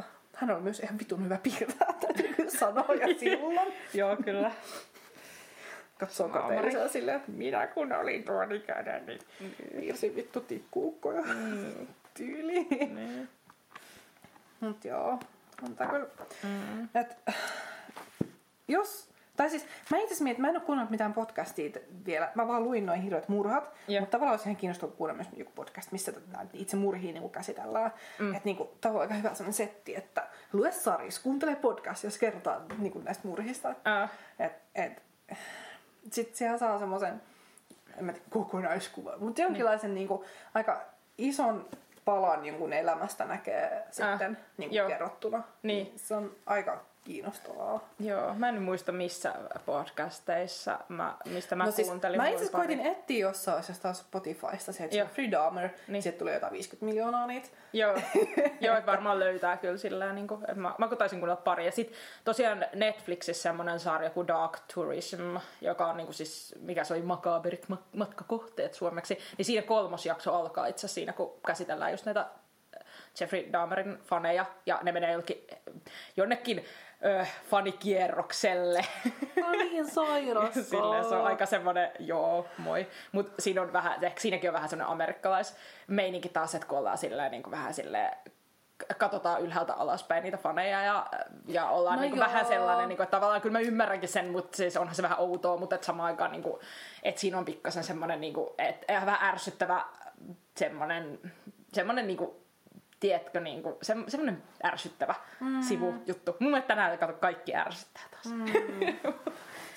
[SPEAKER 1] hän on myös ihan vitun hyvä piirtää, täytyy sanoa. Ja silloin [LAUGHS]
[SPEAKER 2] Joo, kyllä.
[SPEAKER 1] katsoo kateellisella silleen, että
[SPEAKER 2] Minä kun olin tuon ikäinen, niin...
[SPEAKER 1] piirsin vittu tikkuukkoja
[SPEAKER 2] Mm,
[SPEAKER 1] tyyliin.
[SPEAKER 2] niin.
[SPEAKER 1] Mut joo, on tää kyllä.
[SPEAKER 2] Mm.
[SPEAKER 1] Et, jos, tai siis mä itse mietin, mä en ole kuunnellut mitään podcastia vielä. Mä vaan luin noin hirveät murhat.
[SPEAKER 2] Joo.
[SPEAKER 1] Mutta tavallaan olisi ihan kiinnostavaa kuulla myös joku podcast, missä itse murhia niin käsitellään. Mm. Että niin tämä on aika hyvä sellainen setti, että lue saris, kuuntele podcast, jos kerrotaan niin kuin näistä murhista.
[SPEAKER 2] Äh,
[SPEAKER 1] Et, et, sitten siellä saa semmoisen, en mä tiedä, kokonaiskuvan, mutta jonkinlaisen niin kuin, aika ison palan jonkun elämästä näkee sitten niin kuin kerrottuna.
[SPEAKER 2] Niin.
[SPEAKER 1] Se on aika kiinnostavaa.
[SPEAKER 2] Joo, mä en muista missä podcasteissa, mä, mistä mä
[SPEAKER 1] no siis,
[SPEAKER 2] kuuntelin.
[SPEAKER 1] mä itse asiassa koitin etsiä jossain, jos taas Spotifysta se, että. Free Dahmer,
[SPEAKER 2] Niin.
[SPEAKER 1] sieltä tulee jotain 50 miljoonaa niitä.
[SPEAKER 2] Joo, [LAUGHS] joo että varmaan löytää kyllä sillä niin kuin, että mä, mä taisin kuunnella pari. Ja sitten tosiaan Netflixissä semmoinen sarja kuin Dark Tourism, joka on niin kuin siis, mikä se oli, makaberit ma- matkakohteet suomeksi. Niin siinä kolmos jakso alkaa itse asiassa siinä, kun käsitellään just näitä Jeffrey Dahmerin faneja. Ja ne menee jollekin, jonnekin ö, fanikierrokselle.
[SPEAKER 1] No niin, sairas. [LAUGHS]
[SPEAKER 2] Silleen se on aika semmoinen, joo, moi. Mutta siinä on vähän, ehkä siinäkin on vähän semmoinen amerikkalaismeininki taas, että kun ollaan silleen, niin kuin vähän silleen, katsotaan ylhäältä alaspäin niitä faneja ja, ja ollaan
[SPEAKER 1] No
[SPEAKER 2] no niin
[SPEAKER 1] joo.
[SPEAKER 2] vähän sellainen, niin kuin, että tavallaan kyllä mä ymmärränkin sen, mutta siis onhan se vähän outoa, mutta että samaan aikaan, niin kuin, että siinä on pikkasen semmoinen, niin kuin, että vähän ärsyttävä semmoinen, semmoinen niin kuin, tiedätkö, niin kuin, se, semmoinen ärsyttävä mm. sivujuttu. Mun mielestä tänään kato, kaikki ärsyttää taas. Mm. [LAUGHS]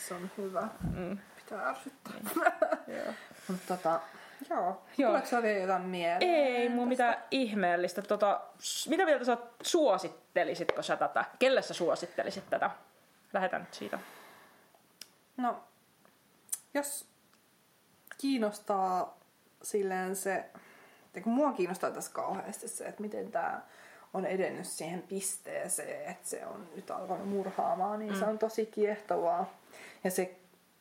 [SPEAKER 1] Se on hyvä.
[SPEAKER 2] Mm.
[SPEAKER 1] Pitää ärsyttää. [LAUGHS]
[SPEAKER 2] Joo.
[SPEAKER 1] Mutta tota, joo.
[SPEAKER 2] Joo.
[SPEAKER 1] Tuleeko sulla vielä jotain mieleen?
[SPEAKER 2] Ei mun mitään ihmeellistä. Tota, mitä mieltä sä suosittelisitko sä tätä? Kelle sä suosittelisit tätä? Lähetän nyt siitä.
[SPEAKER 1] No, jos kiinnostaa silleen se, että kun mua kiinnostaa tässä kauheasti se, että miten tämä on edennyt siihen pisteeseen, että se on nyt alkanut murhaamaan, niin mm. se on tosi kiehtovaa. Ja se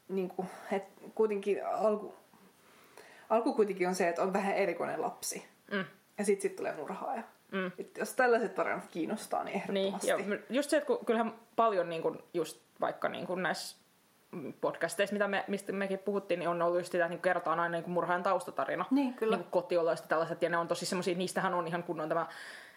[SPEAKER 1] niin kuin, että kuitenkin alku, alku kuitenkin on se, että on vähän erikoinen lapsi.
[SPEAKER 2] Mm.
[SPEAKER 1] Ja sitten sit tulee murhaaja.
[SPEAKER 2] Mm.
[SPEAKER 1] Et jos tällaiset tarinat kiinnostaa, niin
[SPEAKER 2] Niin,
[SPEAKER 1] ehdottomasti.
[SPEAKER 2] ja just se, että kun, kyllähän paljon niin kun, just vaikka niin kun näissä podcasteissa, mitä me, mistä mekin puhuttiin, niin on ollut just sitä, että niin kerrotaan aina niin murhaajan taustatarina.
[SPEAKER 1] Niin, kyllä.
[SPEAKER 2] Niin kotioloista tällaiset, ja ne on tosi semmoisia, niistähän on ihan kunnon tämä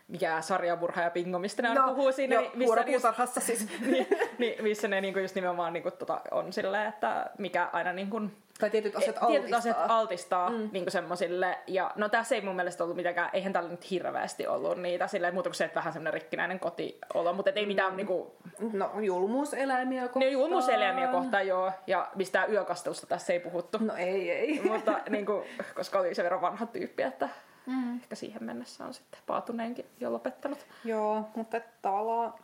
[SPEAKER 2] mikä sarjamurha ja pingo, mistä ne aina puhuu siinä.
[SPEAKER 1] jo,
[SPEAKER 2] niin missä
[SPEAKER 1] vuoropuutarhassa siis. [LAUGHS]
[SPEAKER 2] niin, niin, missä ne niinku just nimenomaan niinku tota, on silleen, että mikä aina niinku,
[SPEAKER 1] tai tietyt asiat
[SPEAKER 2] tietyt
[SPEAKER 1] altistaa.
[SPEAKER 2] asiat altistaa mm. niinku semmosille. Ja no tässä ei mun mielestä ollut mitenkään, eihän täällä nyt hirveästi ollut niitä silleen, muuta kuin se, että vähän semmoinen rikkinäinen kotiolo, mutta et ei mitään mm. niinku,
[SPEAKER 1] No julmuuseläimiä kohtaan.
[SPEAKER 2] ne julmuuseläimiä kohtaan joo, ja mistään yökastelusta tässä ei puhuttu.
[SPEAKER 1] No ei, ei.
[SPEAKER 2] mutta [LAUGHS] niinku, koska oli se verran vanha tyyppi, että mm. ehkä siihen mennessä on sitten paatuneenkin jo lopettanut.
[SPEAKER 1] Joo, mutta tavallaan...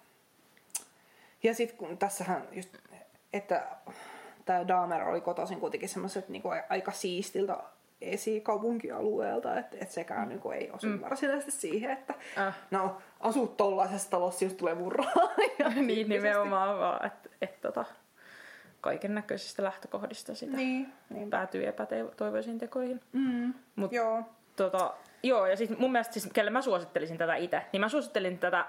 [SPEAKER 1] Ja sitten kun tässähän just, että tämä Dahmer oli kotoisin kuitenkin semmoiset niinku aika siistiltä esikaupunkialueelta, että et sekään niinku ei osu mm. varsinaisesti siihen, että
[SPEAKER 2] Äh.
[SPEAKER 1] no asut tollaisessa talossa, just tulee murraa. ja [LAUGHS]
[SPEAKER 2] niin nimenomaan vaan, että et, tota, kaiken näköisistä lähtökohdista sitä
[SPEAKER 1] Niin, niin.
[SPEAKER 2] päätyy epätoivoisiin tekoihin.
[SPEAKER 1] Mm,
[SPEAKER 2] Mut,
[SPEAKER 1] joo.
[SPEAKER 2] tota, joo, ja siis mun mielestä, siis, kelle mä suosittelisin tätä itse, niin mä suosittelin tätä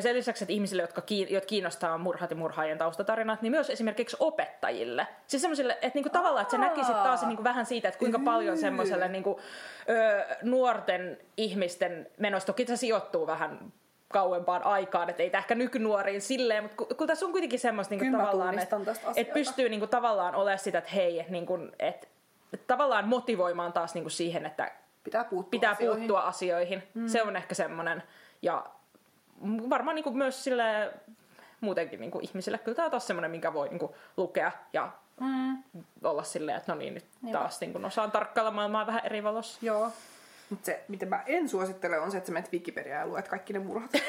[SPEAKER 2] sen lisäksi, että ihmisille, jotka jotka kiinnostaa murhat ja murhaajien taustatarinat, niin myös esimerkiksi opettajille. Siis semmoisille, että niinku tavallaan, että sä näkisit taas niinku vähän siitä, että kuinka paljon semmoiselle niinku, ö, nuorten ihmisten menosta, toki se sijoittuu vähän kauempaan aikaan, että ei tämä ehkä nykynuoriin silleen, mutta kun, kun tässä on kuitenkin semmoista niinku tavallaan, että et pystyy niinku tavallaan olemaan sitä, että hei, että niinku, et, et tavallaan motivoimaan taas niinku siihen, että
[SPEAKER 1] Pitää puuttua
[SPEAKER 2] pitää
[SPEAKER 1] asioihin.
[SPEAKER 2] puuttua asioihin. Mm. Se on ehkä semmoinen. Ja varmaan niin kuin myös sille muutenkin niin kuin ihmisille kyllä tämä on taas semmoinen, minkä voi niin kuin lukea ja
[SPEAKER 1] Mm.
[SPEAKER 2] olla silleen, että no niin, nyt
[SPEAKER 1] Niinpä.
[SPEAKER 2] taas niin kuin osaan tarkkailla maailmaa vähän eri valossa.
[SPEAKER 1] Joo. Mutta se, mitä mä en suosittele, on se, että sä menet Wikipediaan ja luet kaikki ne murhat. [LAUGHS]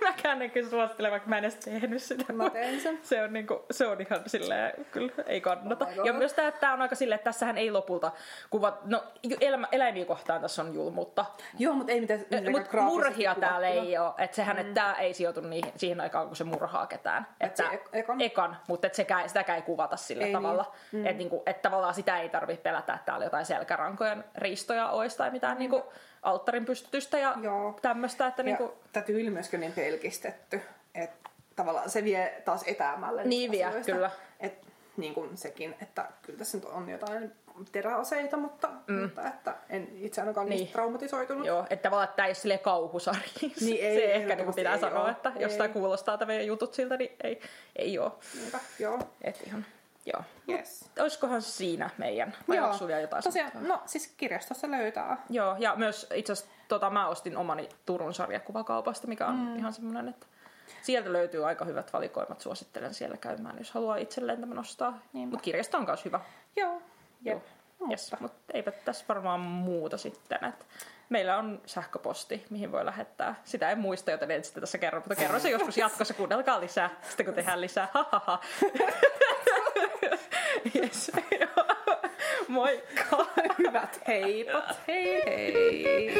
[SPEAKER 1] [LAUGHS]
[SPEAKER 2] Mäkään en kyllä suosittele, vaikka mä en edes tehnyt sitä.
[SPEAKER 1] Mä teen sen.
[SPEAKER 2] Se on, niinku, se on ihan silleen, kyllä ei kannata.
[SPEAKER 1] Oh
[SPEAKER 2] ja myös tämä, tämä on aika silleen, että tässähän ei lopulta kuvat, no elämä, eläimiä kohtaan tässä on julmuutta.
[SPEAKER 1] Joo, mutta ei mitään, mitenkään
[SPEAKER 2] Mutta murhia täällä ei ole. Että sehän, mm. että tämä ei sijoitu niihin, siihen aikaan, kun se murhaa ketään.
[SPEAKER 1] Et se
[SPEAKER 2] Että
[SPEAKER 1] ek- ekan?
[SPEAKER 2] ekan mutta et sekään, sitäkään ei kuvata sillä
[SPEAKER 1] Ei
[SPEAKER 2] tavalla. Niin. Mm. Että niinku, et tavallaan sitä ei tarvitse pelätä, että täällä jotain selkärankojen riistoja olisi tai mitään niinku, alttarin pystytystä ja
[SPEAKER 1] Joo.
[SPEAKER 2] tämmöistä. Että
[SPEAKER 1] Ja
[SPEAKER 2] niinku,
[SPEAKER 1] tyyli myöskin niin pelkistetty, että tavallaan se vie taas etäämälle
[SPEAKER 2] Niin vie,
[SPEAKER 1] asioista.
[SPEAKER 2] kyllä.
[SPEAKER 1] Et, niin kuin sekin, että kyllä tässä nyt on jotain teräaseita, mutta, mm. mutta että en itse ainakaan niin.
[SPEAKER 2] Niin.
[SPEAKER 1] niistä traumatisoitunut.
[SPEAKER 2] Joo, että tavallaan tämä ei ole silleen kauhusarja. [LAUGHS]
[SPEAKER 1] Niin ei,
[SPEAKER 2] se ehkä niinku pitää
[SPEAKER 1] ei
[SPEAKER 2] sanoa,
[SPEAKER 1] oo.
[SPEAKER 2] että
[SPEAKER 1] Ei.
[SPEAKER 2] jos tämä kuulostaa tämä jutut siltä, niin ei, ei ole.
[SPEAKER 1] Niinpä, joo.
[SPEAKER 2] Et ihan, joo.
[SPEAKER 1] Yes.
[SPEAKER 2] Olisikohan siinä meidän? Vai
[SPEAKER 1] Joo.
[SPEAKER 2] onko vielä jotain
[SPEAKER 1] Tosiaan, no siis kirjastossa löytää.
[SPEAKER 2] Joo, ja myös itse asiassa tota, mä ostin omani Turun sarjakuvakaupasta, mikä on mm. ihan semmoinen, että sieltä löytyy aika hyvät valikoimat. Suosittelen siellä käymään, jos haluaa itselleen tämän ostaa. Mutta kirjasto on myös hyvä.
[SPEAKER 1] Joo.
[SPEAKER 2] Joo. Yes, mutta eipä tässä varmaan muuta sitten. Et meillä on sähköposti, mihin voi lähettää. Sitä en muista, joten en sitä tässä kerro, mutta kerron se joskus [LAUGHS] jatkossa. Kuunnelkaa lisää, sitten kun tehdään lisää. [LAUGHS] Yes. [LAUGHS] Moikka!
[SPEAKER 1] Hyvät heipat. Hei hei.